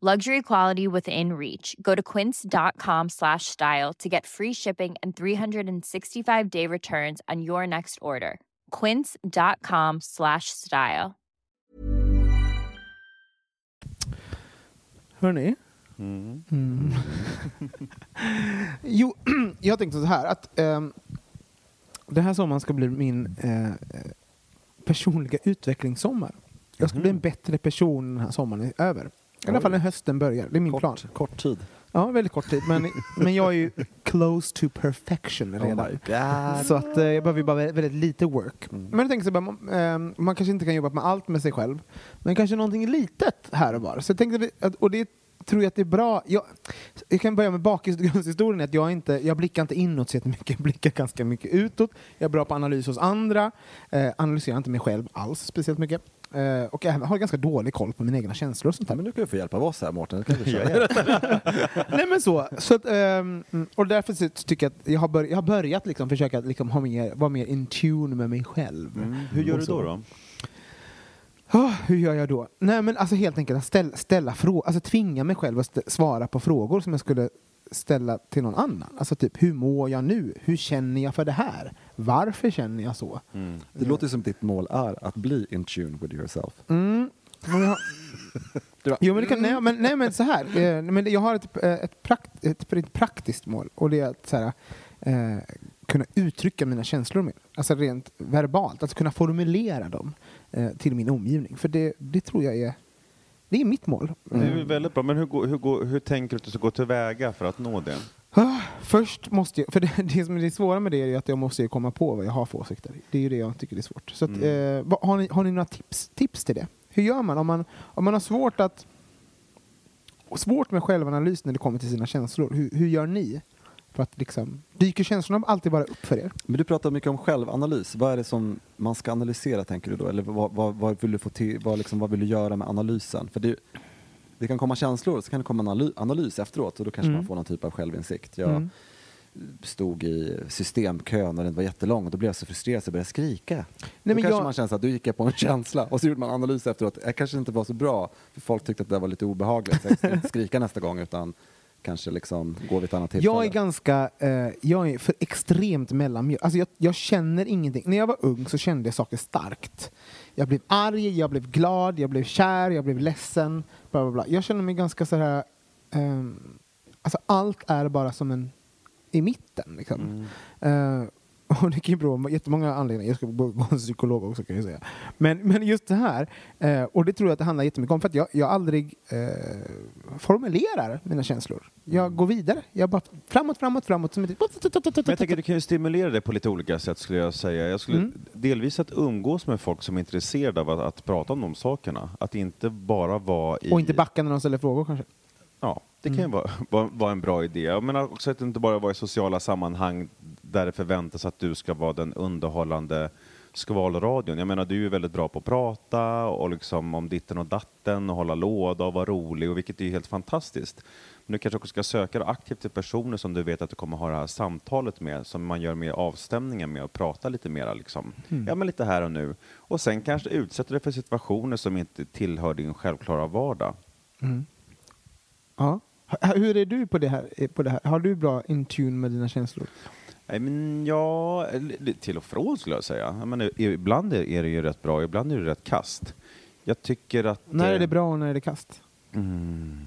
Luxury quality within reach. Go to quince.com slash style to get free shipping and 365 day returns on your next order. Quince.com slash style. Hörni? Mm. Mm. jo, jag tänkte så här att ehm, den här sommaren ska bli min eh, personliga utvecklingssommar. Jag ska bli en bättre person den här sommaren är över. I alla fall när hösten börjar. Det är min Kort, plan. kort tid. Ja, väldigt kort tid. Men, men jag är ju close to perfection Oh redan. god. Så att, eh, jag behöver ju bara vä- väldigt lite work. Men jag tänker så här, man, eh, man kanske inte kan jobba med allt med sig själv, men kanske någonting litet här och var. Så jag tänkte, att, och det tror jag att det är bra. Jag, jag kan börja med bakgrundshistorien, att jag, inte, jag blickar inte inåt så jättemycket, jag blickar ganska mycket utåt. Jag är bra på analys hos andra, eh, analyserar inte mig själv alls speciellt mycket. Eh, och jag har ganska dålig koll på mina egna känslor och sånt där. Men nu kan du få hjälp av oss här Mårten. Du. Nej men så. så att, mm, och därför så tycker jag att jag har, bör, jag har börjat liksom försöka liksom ha mer, vara mer in tune med mig själv. Hur gör du då? då? Ah, hur gör jag då? Nej men alltså helt enkelt att ställa, ställa frågor, alltså tvinga mig själv att svara på frågor som jag skulle ställa till någon annan. Alltså typ, hur mår jag nu? Hur känner jag för det här? Varför känner jag så? Det låter ju som ditt mål är att bli in tune with yourself. Mm. Men jag har- Jo, men, det kan, nej, men, nej, men så här. Eh, men jag har ett, eh, ett, prakt, ett, ett praktiskt mål och det är att så här, eh, kunna uttrycka mina känslor mer. Alltså rent verbalt, att kunna formulera dem eh, till min omgivning. För det, det tror jag är, det är mitt mål. Det är väl väldigt bra, men hur, går- hur, går- hur tänker du att du ska gå tillväga för att nå det? Ah, Först måste jag, för det, det som är det svåra med det är ju att jag måste komma på vad jag har för åsikter. Det är ju det jag tycker är svårt. Så att, Mm. eh, har, ni, har ni några tips, tips till det? Hur gör man om man, om man har svårt att svårt med självanalys när det kommer till sina känslor? Hur, hur gör ni? För att liksom, dyker känslorna alltid bara upp för er? Men du pratar mycket om självanalys. Vad är det som man ska analysera tänker du då? Eller vad, vad, vad vill du få till, vad, liksom, vad vill du göra med analysen? För det, det kan komma känslor, så kan det komma en analy- analys efteråt och då kanske Mm. man får någon typ av självinsikt. Jag Mm. stod i systemkön och den var jättelång och då blev jag så frustrerad så jag började skrika. Nej, då kanske jag- man känner att då gick jag på en känsla och så gjorde man analys efteråt. Jag kanske inte var så bra för folk tyckte att det var lite obehagligt. Så jag inte skrika nästa gång utan kanske liksom gå vid ett annat tillfälle. Jag är ganska, eh, jag är för extremt mellanmjölk. Alltså jag, jag känner ingenting. När jag var ung så kände jag saker starkt. Jag blev arg, jag blev glad, jag blev kär, jag blev ledsen. Bla bla bla. Jag känner mig ganska så här. ehm, alltså allt är bara som en i mitten. Liksom. Eh, och det kan ju bero på jättemånga anledningar. Jag ska gå gå en psykolog också kan jag säga. Men, men just det här, eh, och det tror jag att det handlar jättemycket om, för att jag, jag aldrig eh, formulerar mina känslor. Jag går vidare. Jag bara framåt, framåt, framåt. Som ett... Men jag tänker du kan ju stimulera det på lite olika sätt skulle jag säga. Jag skulle Mm. delvis att umgås med folk som är intresserade av att, att prata om de sakerna. Att inte bara vara i... Och inte backa när de ställer frågor kanske. Ja, det kan ju vara, vara, vara en bra idé. Jag menar också att inte bara vara i sociala sammanhang där det förväntas att du ska vara den underhållande skvalradion. Jag menar, du är ju väldigt bra på att prata och liksom om ditten och datten och hålla låda och vara rolig, och vilket är helt fantastiskt. Men du kanske också ska söka aktivt till personer som du vet att du kommer ha det här samtalet med, som man gör mer avstämningen med och prata lite mera liksom. Ja, men lite här och nu. Och sen kanske utsätta dig för situationer som inte tillhör din självklara vardag. Ja. Hur är du på det, här, eh, på det här? Har du bra in tune med dina känslor? Nej, men ja, till och från skulle jag säga. Jag menar, ibland är det ju rätt bra, ibland är det rätt kast. Jag tycker att... När är eh, det bra och när är det kast? Mm,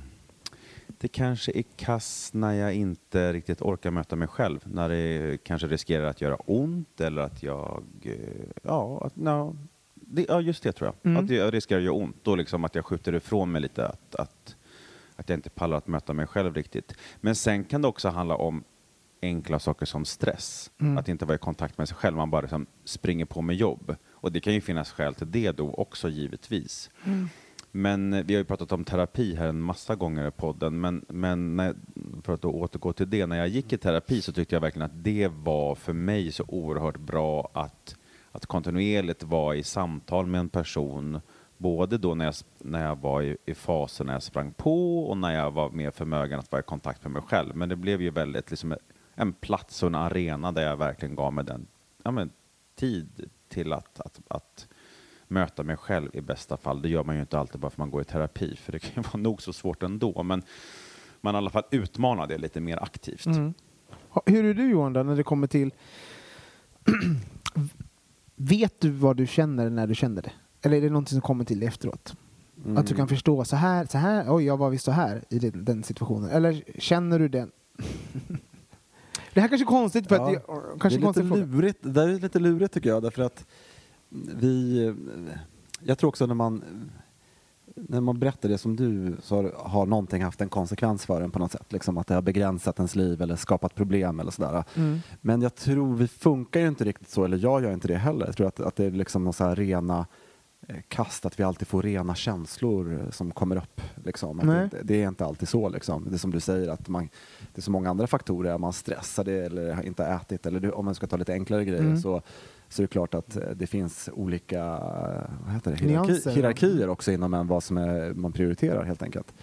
det kanske är kast när jag inte riktigt orkar möta mig själv. När det kanske riskerar att göra ont eller att jag... eh, Ja, att, no, det, ja just det tror jag. Mm. Att jag riskerar att göra ont. Då liksom att jag skjuter ifrån mig lite. Att, att, att jag inte pallar att möta mig själv riktigt. Men sen kan det också handla om enkla saker som stress. Mm. Att inte vara i kontakt med sig själv. Man bara liksom springer på med jobb. Och det kan ju finnas skäl till det då också givetvis. Men eh, vi har ju pratat om terapi här en massa gånger i podden, men, men när, för att återgå till det, när jag gick i terapi så tyckte jag verkligen att det var för mig så oerhört bra att, att kontinuerligt vara i samtal med en person, både då när jag, när jag var i, i fasen när jag sprang på och när jag var mer förmögen att vara i kontakt med mig själv. Men det blev ju väldigt liksom en plats och en arena där jag verkligen gav mig den ja, men, tid till att, att, att möta mig själv i bästa fall. Det gör man ju inte alltid bara för att man går i terapi, för det kan ju vara nog så svårt ändå. Men man i alla fall utmanar det lite mer aktivt. Mm. Hur är du Johan då, när det kommer till... Vet du vad du känner när du känner det? Eller är det någonting som kommer till dig efteråt? Att du kan förstå så här, så här, oj jag var visst så här i den, den situationen. Eller känner du den? det här kanske är konstigt för att... Ja. Jag, kanske det är lite fråga. lurigt. Det där är lite lurigt tycker jag därför att vi... Jag tror också när man när man berättar det som du så har, någonting haft en konsekvens för en på något sätt. Liksom att det har begränsat ens liv eller skapat problem eller sådär. Mm. Men jag tror vi funkar ju inte riktigt så, eller jag gör inte det heller. Jag tror att, att det är liksom någon så här rena kast, att vi alltid får rena känslor eh, som kommer upp. Liksom. Det, det är inte alltid så. Liksom. Det är som du säger, att man, det är så många andra faktorer. Är man stressad eller har inte ätit, eller du, om man ska ta lite enklare grejer, Mm. så, så är det klart att eh, det finns olika eh, vad heter det? Hierarki, hierarkier också inom en, vad som är, man prioriterar helt enkelt.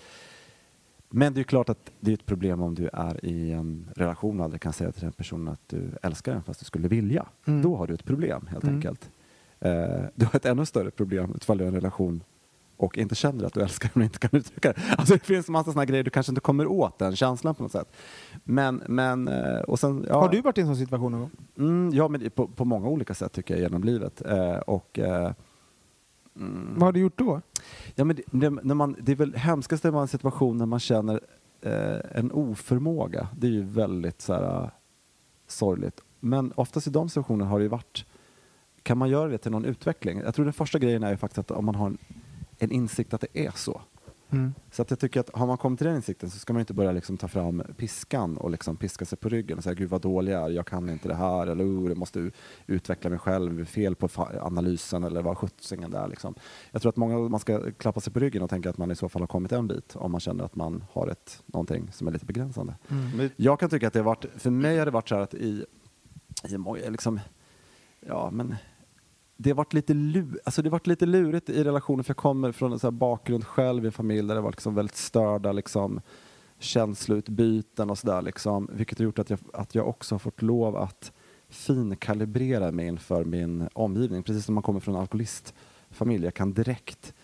Men det är klart att det är ett problem om du är i en relation och aldrig kan säga till den personen att du älskar den fast du skulle vilja. Mm. Då har du ett problem helt Mm. enkelt. Eh, du har ett ännu större problem ifall du i en relation och inte känner att du älskar den och inte kan uttrycka det. Alltså det finns en massa sådana grejer du kanske inte kommer åt den känslan på något sätt. Men, men eh, och sen, ja, Har du varit i en sån situation någon gång? Mm, ja, men på, på många olika sätt tycker jag genom livet. Eh, och, eh, Vad har du gjort då? Ja, men det, det, när man, det är väl hemskast är i en situation när man känner eh, en oförmåga. Det är ju väldigt så här, eh, sorgligt. Men oftast i de situationerna har det ju varit, kan man göra det till någon utveckling? Jag tror den första grejen är ju faktiskt att om man har en, en insikt att det är så. Mm. Så att jag tycker att har man kommit till den insikten så ska man inte börja liksom ta fram piskan och liksom piska sig på ryggen och säga gud vad dålig jag är, jag kan inte det här eller oh, jag måste utveckla mig själv, fel på analysen eller vad sjuttsingen det är. Liksom. Jag tror att många, man ska klappa sig på ryggen och tänka att man i så fall har kommit en bit om man känner att man har ett, någonting som är lite begränsande. Men- Jag kan tycka att det har varit, för mig har det varit så här att i, i liksom, ja men det har varit lite, alltså det varit lite lurigt i relationen för jag kommer från en så här bakgrund själv i en familj där det var liksom väldigt störda liksom, känsloutbyten och sådär. Liksom, vilket har gjort att jag, att jag också har fått lov att finkalibrera mig inför min omgivning. Precis som man kommer från en alkoholistfamilj. Jag kan direkt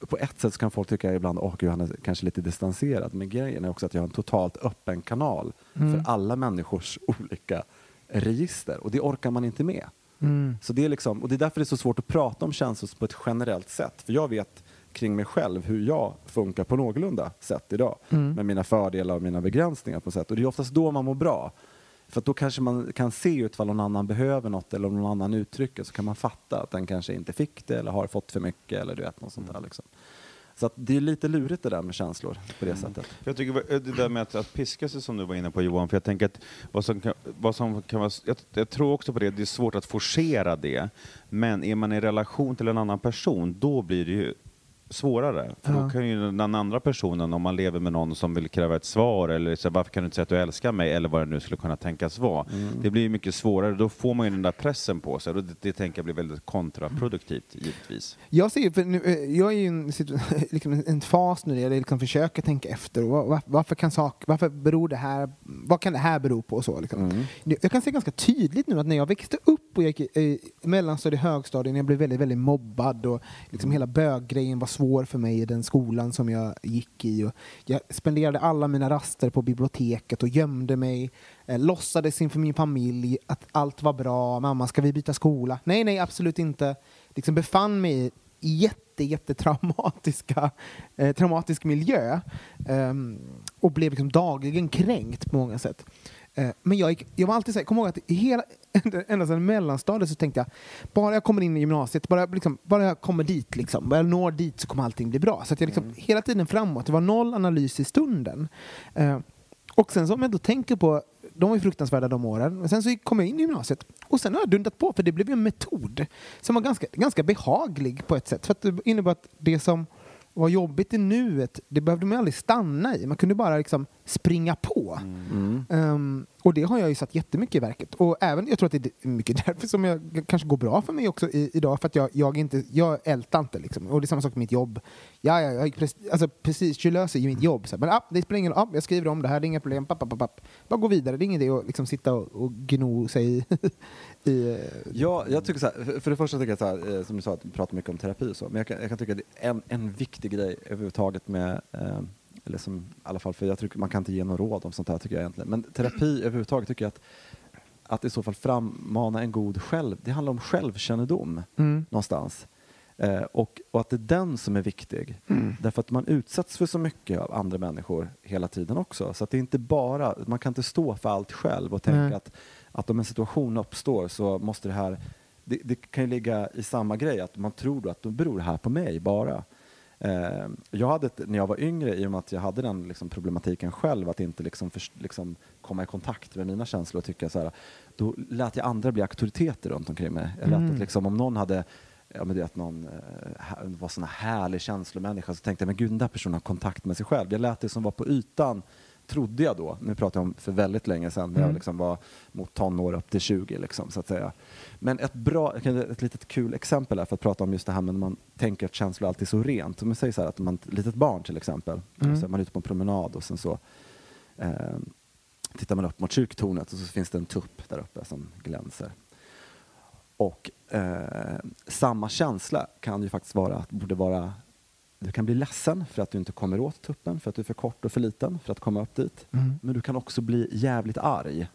på ett sätt kan folk tycka ibland att han är kanske lite distanserad. Men grejen är också att jag har en totalt öppen kanal Mm. för alla människors olika register. Och det orkar man inte med. Mm. Så det är liksom, och det är därför det är så svårt att prata om känslor på ett generellt sätt. För jag vet kring mig själv hur jag funkar på någorlunda sätt idag. Mm. Med mina fördelar och mina begränsningar på sätt. Och det är oftast då man mår bra. För då kanske man kan se ifall någon annan behöver något eller om någon annan uttrycker så kan man fatta att den kanske inte fick det eller har fått för mycket eller du vet något sånt där liksom. Så det är lite lurigt det där med känslor på det sättet. För Jag tycker vad- det där med att, att piska sig som du var inne på Johan, för jag tänker att vad som kan, vad som kan vara, jag, jag tror också på det, det är svårt att forcera det, men är man i relation till en annan person, då blir det ju svårare. För Ja. då kan ju den andra personen, om man lever med någon som vill kräva ett svar, eller så, varför kan du inte säga att du älskar mig, eller vad det nu skulle kunna tänkas vara. Det blir ju mycket svårare, då får man ju den där pressen på sig, det, det tänker jag blir väldigt kontraproduktivt, givetvis. Jag ser ju, för nu, eh, jag är i en, liksom en, fas nu där jag liksom försöker tänka efter. Var, var, varför, kan sak, varför beror det här, vad kan det här bero på? Och så, liksom. Det- Jag kan se ganska tydligt nu att när jag växte upp och jag gick i i mellanstadiet, högstadiet, när jag blev väldigt, väldigt mobbad och liksom hela böggrejen var svår för mig i den skolan som jag gick i. Och jag spenderade alla mina raster på biblioteket och gömde mig, eh, låtsades inför min familj att allt var bra, mamma ska vi byta skola? Nej, nej, absolut inte. Liksom befann mig i jätte, jätte traumatiska, eh, traumatisk miljö eh, och blev liksom dagligen kränkt på många sätt. Eh, men jag, gick, jag var alltid så här, kom ihåg att hela, ända sedan mellanstadiet så tänkte jag bara jag kommer in i gymnasiet, bara, liksom, bara jag kommer dit, liksom, bara jag når dit så kommer allting bli bra. Så att jag liksom, hela tiden framåt, det var noll analys i stunden. Eh, och sen så om jag då tänker på de var ju fruktansvärda de åren. Men sen så kom jag in i gymnasiet och sen har jag dundat på för det blev ju en metod som var ganska, ganska behaglig på ett sätt. För att det innebar att det som var jobbigt i nuet, det behövde man aldrig stanna i. Man kunde bara liksom springa på. Ehm, och det har jag ju satt jättemycket i verket. Och även, jag tror att det är mycket därför som jag kanske går bra för mig också i, idag. För att jag, jag, inte, jag ältar inte liksom. Och det är samma sak med mitt jobb. Ja, ja, jag, precis, alltså, precis, jag löser ju mitt jobb. Så men ah, det spelar ingen ah, jag skriver om det här, det är inga problem. Papp, papp, papp. Bara gå vidare, det är ingen idé att liksom, sitta och, och gno sig i... eh, Ja, jag tycker så här, för- det första tycker jag så här, eh, som du sa, att du pratar mycket om terapi och så, men jag kan, jag kan tycka att en, en viktig grej överhuvudtaget med, eh, eller som i alla fall, för jag tycker man kan inte ge någon råd om sånt här tycker jag egentligen, men terapi överhuvudtaget tycker jag att att i så fall frammana en god själv, det handlar om självkännedom Mm. någonstans. Eh, och, och att det är den som är viktig. Därför att man utsätts för så mycket av andra människor hela tiden också. Så att det är inte bara, man kan inte stå för allt själv och tänka att, att om en situation uppstår så måste det här, det, det kan ju ligga i samma grej, att man tror då att då beror det här på mig bara. Eh, jag hade ett, när jag var yngre, i och med att jag hade den liksom, problematiken själv, att inte liksom, först, liksom, komma i kontakt med mina känslor och tycka så här, då lät jag andra bli auktoriteter runt omkring mig. Jag lät att, liksom, om någon hade Ja, men det att någon eh, var sån här härlig känslomänniska så tänkte jag, men gud den där personen har kontakt med sig själv. Jag lät det som var på ytan, trodde jag då, nu pratar jag om för väldigt länge sedan, när jag liksom var mot tonår upp till 20 liksom, så att säga. Men ett bra, ett litet kul exempel här för att prata om just det här med när man tänker att känslor alltid är så rent. Om jag säger så här att man, ett litet barn till exempel, så är man ute på en promenad och sen så eh, tittar man upp mot kyrktornet och så finns det en tupp där uppe som glänser. Och eh, samma känsla kan ju faktiskt vara att borde vara du kan bli ledsen för att du inte kommer åt tuppen, för att du är för kort och för liten för att komma upp dit. Men du kan också bli jävligt arg.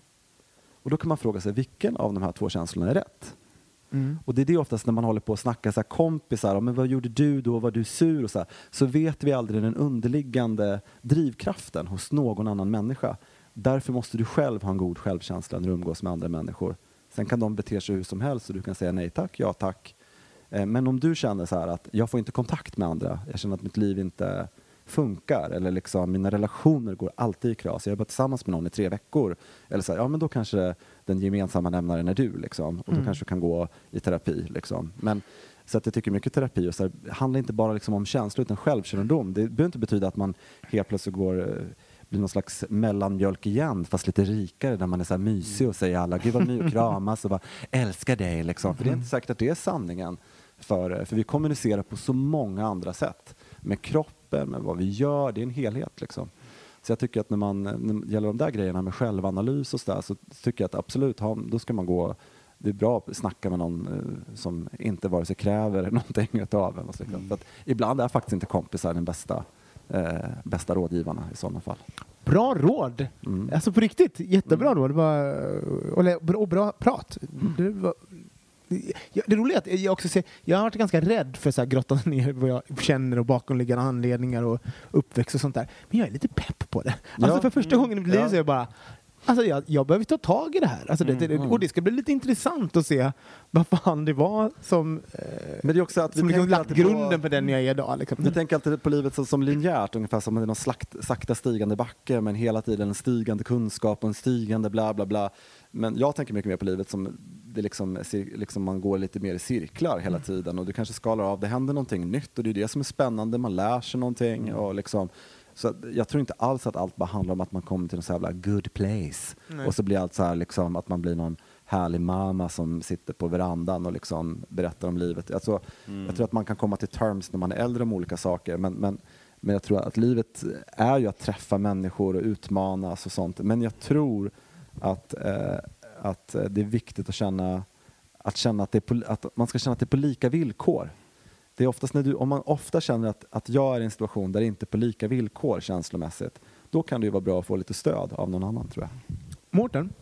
Och då kan man fråga sig, vilken av de här två känslorna är rätt? Och det är det oftast när man håller på att snacka så här, kompisar, men vad gjorde du då, var du sur? Och så, här, så vet vi aldrig den underliggande drivkraften hos någon annan människa. Därför måste du själv ha en god självkänsla när du umgås med andra människor. Sen kan de bete sig hur som helst och du kan säga nej tack, ja tack. Eh, Men om du känner så att jag får inte kontakt med andra, jag känner att mitt liv inte funkar eller liksom mina relationer går alltid i kras. Jag har varit tillsammans med någon i tre veckor. Eller så här, ja men då kanske den gemensamma nämnaren är du liksom. Och då kanske du kan gå i terapi liksom. Men så att jag tycker mycket terapi och så här, det handlar inte bara liksom om känslor utan självkännedom. Det behöver inte betyda att man helt plötsligt går eh, blir någon slags mellanmjölk igen fast lite rikare där man är så här mysig och säger alla gud vad my och kramas och bara älskar dig liksom. För det är inte säkert att det är sanningen. För, för vi kommunicerar på så många andra sätt. Med kroppen, med vad vi gör, det är en helhet liksom. Så jag tycker att när man, när det gäller de där grejerna med självanalys och så där, så tycker jag att absolut, ha, då ska man gå det är bra att snacka med någon eh, som inte vare sig kräver någonting utav en. Och så, För att ibland är faktiskt inte kompisar den bästa, eh, bästa rådgivarna i sådana fall. Bra råd! Alltså på riktigt, jättebra råd. Det var, och, bra- och bra prat. Det, var, det roliga är att jag också ser, jag har varit ganska rädd för att grotta ner vad jag känner och bakomliggande anledningar och uppväxt och sånt där. Men jag är lite pepp på det. Alltså Ja. för första gången i mitt liv så är jag bara Alltså jag, jag behöver ta tag i det här. Alltså det, det, och det ska bli lite intressant att se vad fan det var som, eh, Men det är också att vi som liksom lagt alltid på- grunden för den jag är idag. Liksom. Jag tänker alltid på livet som, som linjärt, ungefär som en någon slakt, sakta stigande backe men hela tiden en stigande kunskap och en stigande bla bla bla. Men jag tänker mycket mer på livet som det liksom, liksom man går lite mer i cirklar hela tiden och du kanske skalar av, det händer någonting nytt och det är det som är spännande, man lär sig någonting och liksom så jag tror inte alls att allt bara handlar om att man kommer till en så jävla good place och så blir allt så här liksom att man blir någon härlig mamma som sitter på verandan och liksom berättar om livet. Alltså, Jag tror att man kan komma till terms när man är äldre om olika saker men, men, men jag tror att livet är ju att träffa människor och utmanas och sånt. Men jag tror att, eh, att det är viktigt att känna att, känna att, det är på, att man ska känna att det är på lika villkor. Det är oftast när du, om man ofta känner att, att jag är i en situation där det inte är på lika villkor känslomässigt, då kan det ju vara bra att få lite stöd av någon annan tror jag. Mårten,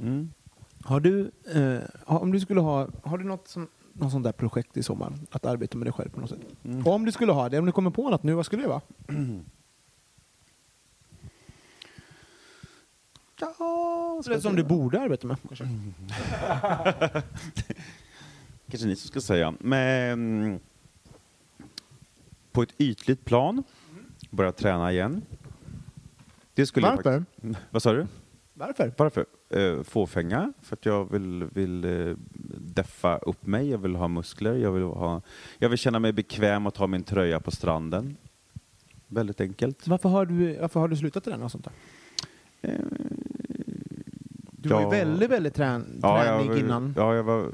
har du, eh, om du skulle ha, har du något, som, något sånt där projekt i sommar? Att arbeta med dig själv på något sätt? Och om du skulle ha det, om du kommer på något nu, vad skulle det vara? Ja, det som du borde arbeta med. Kanske. Kanske ni som ska säga. Men på ett ytligt plan, börja träna igen. Det skulle jag Varför? fakt- Vad sa du? Varför? Varför? eh, fåfänga för att jag vill, vill eh, deffa upp mig, jag vill ha muskler, jag vill, ha, jag vill känna mig bekväm att ha min tröja på stranden. Väldigt enkelt. Varför har du, varför har du slutat träna och sånt där? Eh, Du var ju ja. väldigt, väldigt trän, Ja, jag tränig innan. Ja, jag var...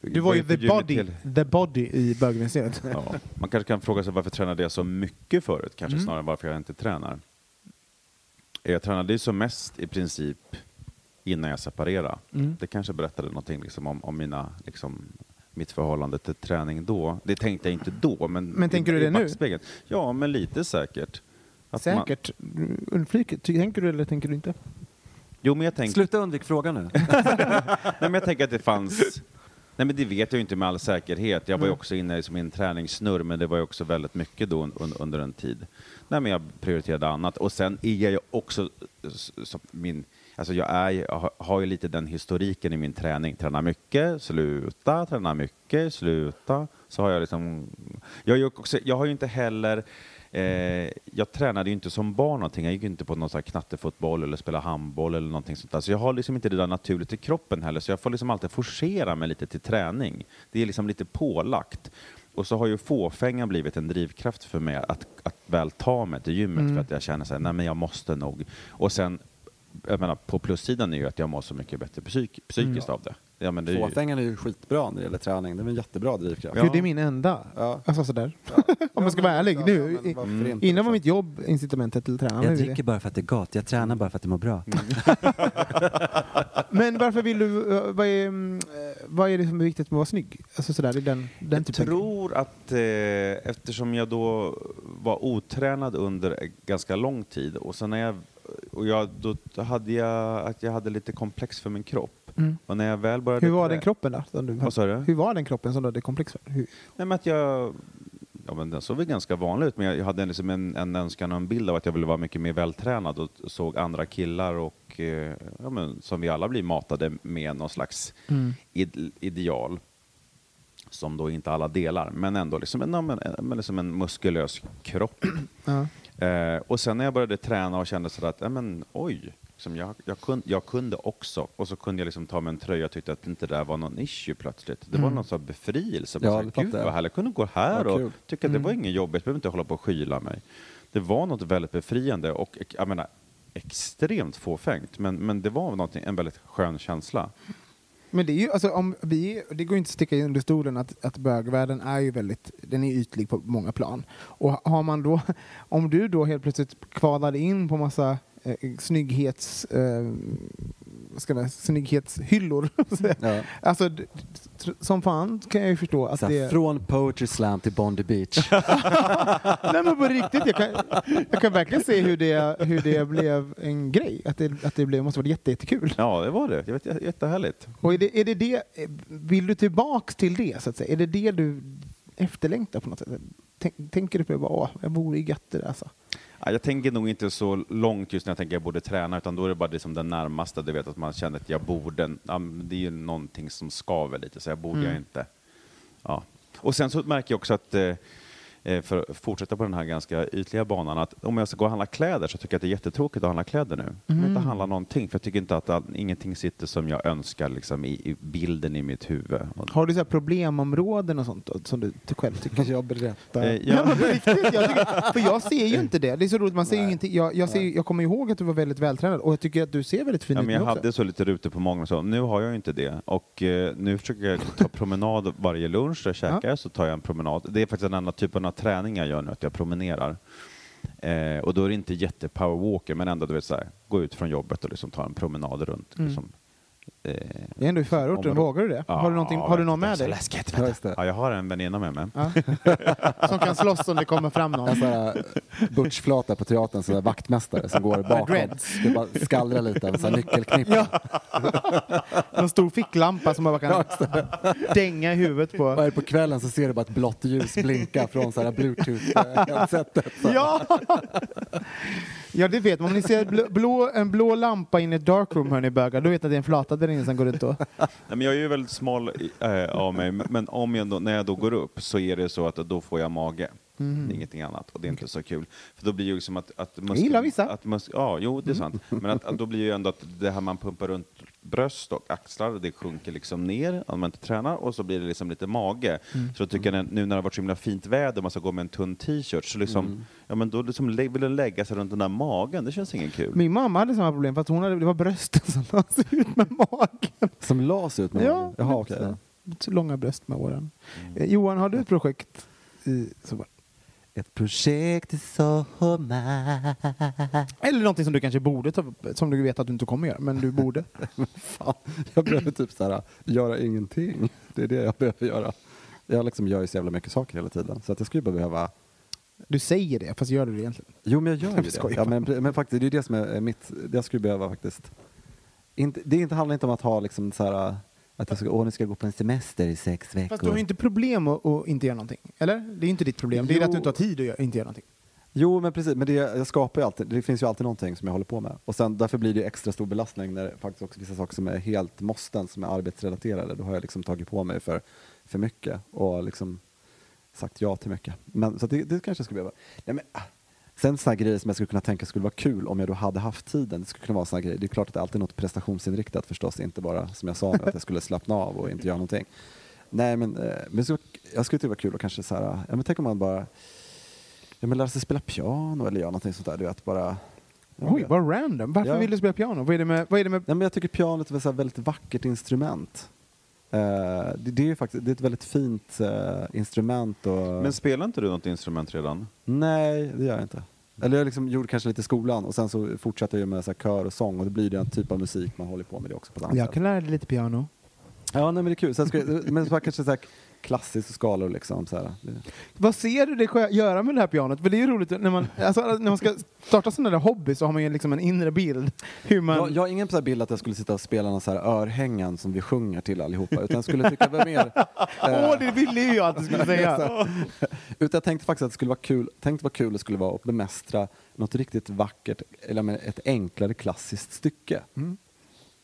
Du var ju the body, hel- the body i bögministeriet. Ja. Man kanske kan fråga sig varför tränade jag så mycket förut, kanske Mm. snarare varför jag inte tränar. Jag tränade ju som mest i princip innan jag separerade. Mm. Det kanske berättade någonting liksom om, om mina, liksom, mitt förhållande till träning då. Det tänkte jag inte då, men, Men i, tänker du i det nu? Ja, men lite säkert. Att man- Säkert. Undflyget. Tänker du eller tänker du inte? Jo, men jag tänker... Sluta undvik frågan nu. Nej, men jag tänker att det fanns... Nej, men det vet jag ju inte med all säkerhet. Jag var ju Mm. också inne i en träningssnurr, men det var ju också väldigt mycket då un, under en tid. Nej, men jag prioriterade annat. Och sen är jag ju också som min... Alltså jag, är, jag har- ju lite den historiken i min träning. Träna mycket, sluta, träna mycket, sluta. Så har jag liksom... Jag, också, jag har ju inte heller... Eh, jag tränade ju inte som barn någonting. Jag gick inte på någon sån knattefotboll eller spela handboll eller någonting sånt där. Så jag har liksom inte det där naturligt i kroppen heller. Så jag får liksom alltid forcera mig lite till träning. Det är liksom lite pålagt. Och så har ju fåfängan blivit en drivkraft för mig att, att väl ta mig till gymmet Mm. för att jag känner så här, nej men jag måste nog. Och sen, jag menar, på plussidan är ju att jag mår så mycket bättre psyk, psykiskt Mm. av det. Ja, men det är ju, Fåfängan är ju skitbra när det gäller träning. Det är en jättebra drivkraft. Ja. Gud, det är min enda. Ja. Alltså sådär. Om jag ska vara ärlig. Ja, Nu, Mm. inte, innan var liksom? mitt jobb incitamentet till. Jag Nu är det- dricker bara för att det är gott, jag tränar bara för att det mår bra. Men varför vill du, eh, vad är, mm, eh, vad är det som är viktigt med att vara snygg? Alltså sådär, i den, den jag typen. tror att eh, eftersom jag då var otränad under ganska lång tid och sen när jag, och jag, då hade jag att jag hade lite komplex för min kropp. Mm. Och när jag väl började Hur var den kroppen då? Som du, Vad sa du? Hur var den kroppen som du hade komplex för? Hur? Nej, men att jag, ja, men den såg väl ganska vanlig ut, men jag, jag hade liksom en, en önskan och en bild av att jag ville vara mycket mer vältränad och såg andra killar och eh, ja, men, som vi alla blir matade med någon slags Mm. id, ideal som då inte alla delar, men ändå liksom en, ja, men, men liksom en muskulös kropp. Ja. Eh, och sen när jag började träna och kände sådär att, men, oj, liksom jag, jag, kunde, jag kunde också. Och så kunde jag liksom ta mig en tröja och tyckte att inte det där var någon issue plötsligt. Det var Mm. någon sån befrielse. Ja, Ja, det Gud vad härligt, jag kunde gå här och kul. tycka att det Mm. var ingen jobbigt, jag behöver inte hålla på och skyla mig. Det var något väldigt befriande och jag menar, extremt fåfängt, men, men det var en väldigt skön känsla. Men det är ju, alltså, om vi, det går ju inte att sticka under stolen att, att bögvärlden är ju väldigt, den är ytlig på många plan. Och har man då, om du då helt plötsligt kvalar in på massa eh, snygghets, eh, vad ska man, snygghetshyllor. Ja. alltså, som fan kan jag ju förstå att Så här, det... Från Poetry Slam till Bondi Beach. Nej men på riktigt, jag kan, jag kan verkligen se hur det, hur det blev en grej. Att det, att det blev, måste vara jätte, jättekul. Ja, det var det. Det var jättehärligt. Och är det, är det det, vill du tillbaks till det så att säga? Är det det du efterlängtar på något sätt? Tänk, tänker du på det bara, åh, jag bor i gött det där alltså. Ja, jag tänker nog inte så långt just när jag tänker att jag borde träna, utan då är det bara liksom den närmaste, du vet att man känner att jag borde, det är ju någonting som skaver lite, så jag borde jag Mm. inte. Ja. Och sen så märker jag också att, eh, för att fortsätta på den här ganska ytliga banan, att om jag ska gå och handla kläder så tycker jag att det är jättetråkigt att handla kläder nu. Jag vill inte Mm. handla någonting, för jag tycker inte att all, ingenting sitter som jag önskar liksom, i, i bilden i mitt huvud. Har du så här problemområden och sånt då, som du själv tycker? jag berättar. eh, Ja, ja, på riktigt, jag tycker, för jag ser ju inte det. Det är så roligt, man ser ju ingenting. Jag, jag, ser, jag kommer ihåg att du var väldigt vältränad och jag tycker att du ser väldigt fin Ja, ut men jag också. hade så lite rutor på magen och så. Nu har jag ju inte det. Och eh, nu försöker jag ta promenad varje lunch. Jag käkar så tar jag en promenad. Det är faktiskt en annan typ av träning jag gör nu, att jag promenerar. Eh, och då är det inte jätte-powerwalker, men ändå du vet, så här, gå ut från jobbet och liksom ta en promenad runt. Mm. Liksom, eh, Jag är ändå i förorten, vågar du det? Ja, har du, någonting, har du någon med dig? läskigt, Ja, det. Jag har en väninna med mig. Ja. Som kan slåss om det kommer fram någon. En här butchflata på teatern, så vaktmästare som går bakom. Det bara skallrar lite, en sån här nyckelknipp. Ja. Någon stor ficklampa som man bara kan dänga i huvudet Och på. är det på kvällen så ser du bara ett blått ljus blinka från här bluetooth-headsetet. Ja! ja, det vet man. Om ni ser blå, blå, en blå lampa in i ett darkroom, hörni bögar, då vet ni att det är en flata där inne som går runt då. Nej, men jag är ju väldigt smal äh, av mig, men- men om jag då, när jag då går upp så är det så att då får jag mage. Mhm. Det är ingenting annat och det är inte så kul. För då blir ju liksom att... att gillar vissa. Att mus, ja, jo, det är sant. Men att, att då blir ju ändå att det här man pumpar runt bröst och axlar, det sjunker liksom ner om man inte tränar och så blir det liksom lite mage. Mm. Så jag tycker den, nu när det har varit så himla fint väder och man ska gå med en tunn t-shirt så liksom, Mm. ja men då liksom vill den lägga sig runt den där magen, det känns ingen kul. Min mamma hade samma problem, fast hon hade, det var brösten som la sig ut med magen. Som las ut med Ja, magen? Jaha, okej. så. Långa bröst med åren. Mm. Eh, Johan, har du ett projekt i sommar? Ett projekt i sommar. Eller någonting som du kanske borde ta som du vet att du inte kommer göra, men du borde. Fan, jag behöver typ så här, göra ingenting. Det är det jag behöver göra. Jag liksom gör ju så jävla mycket saker hela tiden. Så att jag skulle bara behöva... Du säger det, fast gör du det egentligen? Jo, men jag gör ju det. Ja, men, men faktiskt, det är det som är mitt... Jag skulle behöva faktiskt... Inte, det inte handlar inte om att ha liksom så här... Att jag ska, åh, nu ska jag gå på en semester i sex veckor. Fast du har ju inte problem att, att inte göra någonting. Eller? Det är ju inte ditt problem. Det är Jo. att du inte har tid att göra, inte göra någonting. Jo, men precis. Men det, jag skapar ju alltid, det finns ju alltid någonting som jag håller på med. Och sen, därför blir det extra stor belastning när det faktiskt också vissa saker som är helt måsten, som är arbetsrelaterade. Då har jag liksom tagit på mig för, för mycket och liksom sagt ja till mycket. Men, så det, det kanske jag skulle behöva. Nej, men, ah. Sen sådana grejer som jag skulle kunna tänka skulle vara kul om jag då hade haft tiden. Det skulle kunna vara sådana grejer. Det är klart att det alltid är något prestationsinriktat förstås, inte bara som jag sa nu, att jag skulle slappna av och inte göra någonting. Nej, men, eh, men skulle, jag skulle tycka det var kul att kanske så här, ja, men tänk om man bara ja, men lära sig spela piano eller göra någonting sånt där. Du vet, bara, Oj, vad random. Varför Ja. vill du spela piano? Vad är det med... Vad är det med... Nej, men jag tycker pianot är ett väldigt vackert instrument. Eh, det, det är ju faktiskt det är ett väldigt fint eh, instrument. Och... Men spelar inte du något instrument redan? Nej, det gör jag inte. Eller jag liksom gjorde kanske lite i skolan och sen så fortsatte jag med så kör och sång och det blir det en typ av musik man håller på med det också på Jag kan lära dig lite piano. Ja, nej, men det är kul. Sen ska, men så kanske så här klassiska skalor liksom. Så här. Det- Vad ser du själv göra med det här pianot? För det är ju roligt när man, alltså, när man ska starta sådana där hobby så har man ju liksom en inre bild. Hur man... Jag, jag har ingen så bild att jag skulle sitta och spela någon så här örhängen som vi sjunger till allihopa, utan jag skulle tycka det var mer... Åh, det ville ju jag att du skulle säga! Utan jag tänkte faktiskt att det skulle vara kul, tänkte vad kul det skulle vara att bemästra något riktigt vackert, eller ett enklare klassiskt stycke.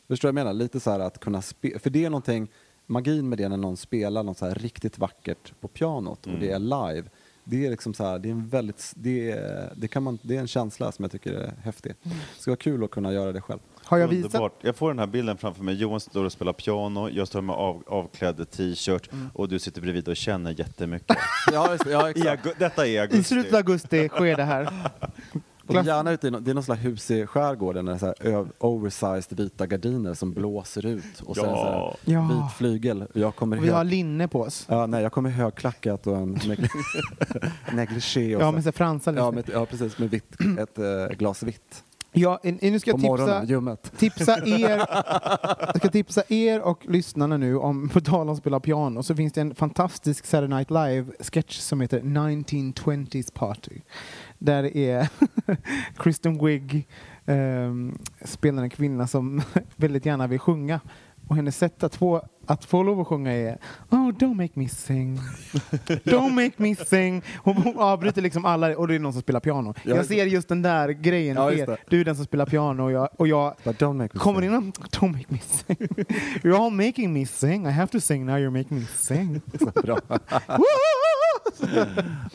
Förstår du vad jag menar? Lite så här att kunna spela, för det är någonting, magin med det när någon spelar något så här riktigt vackert på pianot och det är live, det är liksom så här, det är en väldigt, det är, det kan man, det är en känsla som jag tycker är häftig. Det skulle vara kul att kunna göra det själv. Har jag visat? Underbart. Jag får den här bilden framför mig. Johan står och spelar piano, jag står med av, avklädd t-shirt och du sitter bredvid och känner jättemycket. Ja, ja I exakt. augu- detta är i I augusti. slutet av augusti sker det här. Och gärna ute i, nå- det är någon slags hus i skärgården, där så här oversized vita gardiner som blåser ut och sen Ja. så här vit flygel. Jag kommer, Vi har hög, linne på oss. ja, nej, jag kommer högklackat och en negli- negligé. Och Ja, med så här fransar ja, med, ja, precis. Med vitt, ett eh, glas vitt. Ja, nu ska jag tipsa, tipsa er Jag ska tipsa er och lyssnarna nu om, på tal om att spela piano, så finns det en fantastisk Saturday Night Live-sketch som heter 1920s Party. Där det är Kristen Wiig ehm, spelar en kvinna som väldigt gärna vill sjunga. Och hennes sätt att få, att få lov att sjunga är Oh, don't make me sing. Don't make me sing. Hon, hon avbryter liksom alla och det är någon som spelar piano. Ja, jag ser just den där grejen Ja, det. Du är den som spelar piano och jag, och jag kommer sing. in och Don't make me sing. You're all making me sing. I have to sing now. You're making me sing.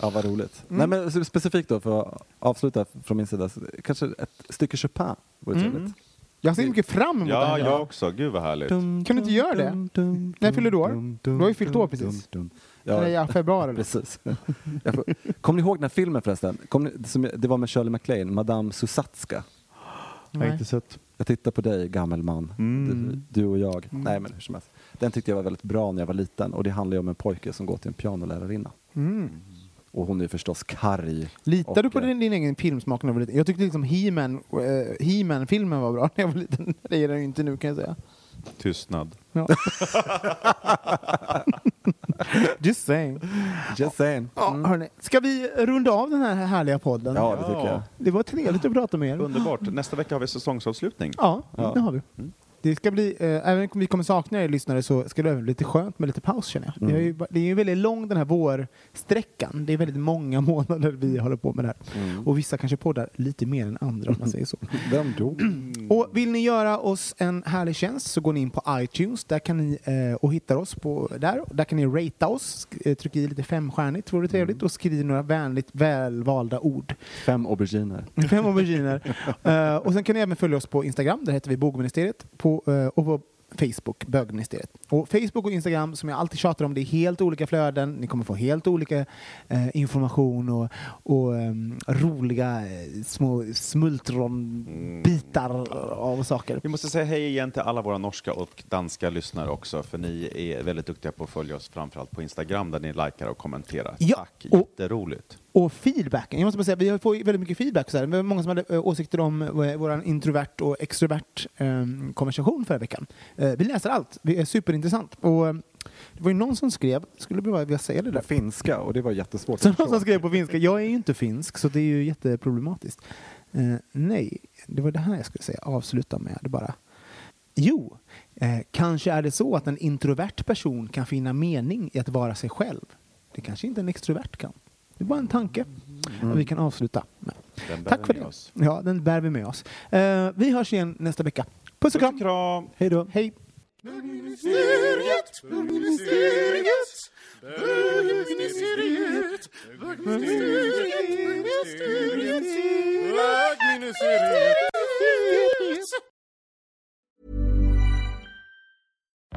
Ja, vad roligt. Mm. Nej, men specifikt då, för att avsluta från min sida, kanske ett stycke Chopin vore Mm. trevligt. Jag ser mycket fram emot det Ja, här. jag också. Gud vad härligt. Dum, Kan du inte göra det? dum, dum, När fyller du år? Du har ju fyllt år precis. Ja, ja, februari. precis. Jag kommer ni ihåg den här filmen förresten? Kom ni, som, det var med Shirley MacLaine, Madame Susatska. Nej. sett. Jag tittar på dig, gammal man. Mm. Du, du och jag. Nej, men hur som helst. Den tyckte jag var väldigt bra när jag var liten och det handlar ju om en pojke som går till en pianolärarinna. Mm. Och hon är förstås karg. Litar Och, du på din, din egen filmsmak när du var liten? Jag tyckte liksom He-Man, eh, He-Man-filmen var bra när jag var liten. Det är den ju inte nu kan jag säga. Tystnad. Ja. Just saying. Just saying. Ja, hörni, ska vi runda av den här härliga podden? Ja, det tycker jag. Det var trevligt att prata med er. Underbart. Nästa vecka har vi säsongsavslutning. Ja, Ja. det har vi. Det ska bli, eh, även om vi kommer sakna er lyssnare så ska det även bli lite skönt med lite paus känner jag. Det, är ju, det är ju väldigt lång den här vårsträckan. Det är väldigt många månader vi håller på med det här. Mm. Och vissa kanske poddar lite mer än andra om man säger så. Vem då? Och vill ni göra oss en härlig tjänst så går ni in på iTunes där kan ni, eh, och hittar oss på, där. Där kan ni ratea oss, eh, trycka i lite femstjärnigt, vore trevligt, och skriv några vänligt välvalda ord. Fem auberginer. Fem auberginer. Eh, och sen kan ni även följa oss på Instagram, där heter vi Bogministeriet, på, eh, och på Facebook, Bögministeriet. Och Facebook och Instagram, som jag alltid tjatar om, det är helt olika flöden. Ni kommer få helt olika eh, information och, och ehm, roliga eh, små smultronbitar av saker. Vi måste säga hej igen till alla våra norska och danska lyssnare också, för ni är väldigt duktiga på att följa oss, framförallt på Instagram där ni likar och kommenterar. Ja, Tack, och- jätteroligt. Och feedbacken, jag måste bara säga, vi fått väldigt mycket feedback. Så här. Vi har många som hade eh, åsikter om eh, vår introvert och extrovert eh, konversation förra veckan. Eh, vi läser allt, det är superintressant. Och, det var ju någon som skrev, skulle bara vilja säga det där. Finska och det var jättesvårt Så någon som skrev på finska, jag är ju inte finsk så det är ju jätteproblematiskt. Nej, det var det här jag skulle säga, avsluta med. Det bara. Jo, eh, kanske är det så att en introvert person kan finna mening i att vara sig själv. Det kanske inte en extrovert kan. Det är bara en tanke Mm. och vi kan avsluta med. Den bär Tack vi för med det. oss. Ja, den bär vi med oss. Eh, vi hörs igen nästa vecka. Puss och kram! Kram! Hej då! Hej! Bögministeriet, bögministeriet, bögministeriet, bögministeriet, bögministeriet, bögministeriet.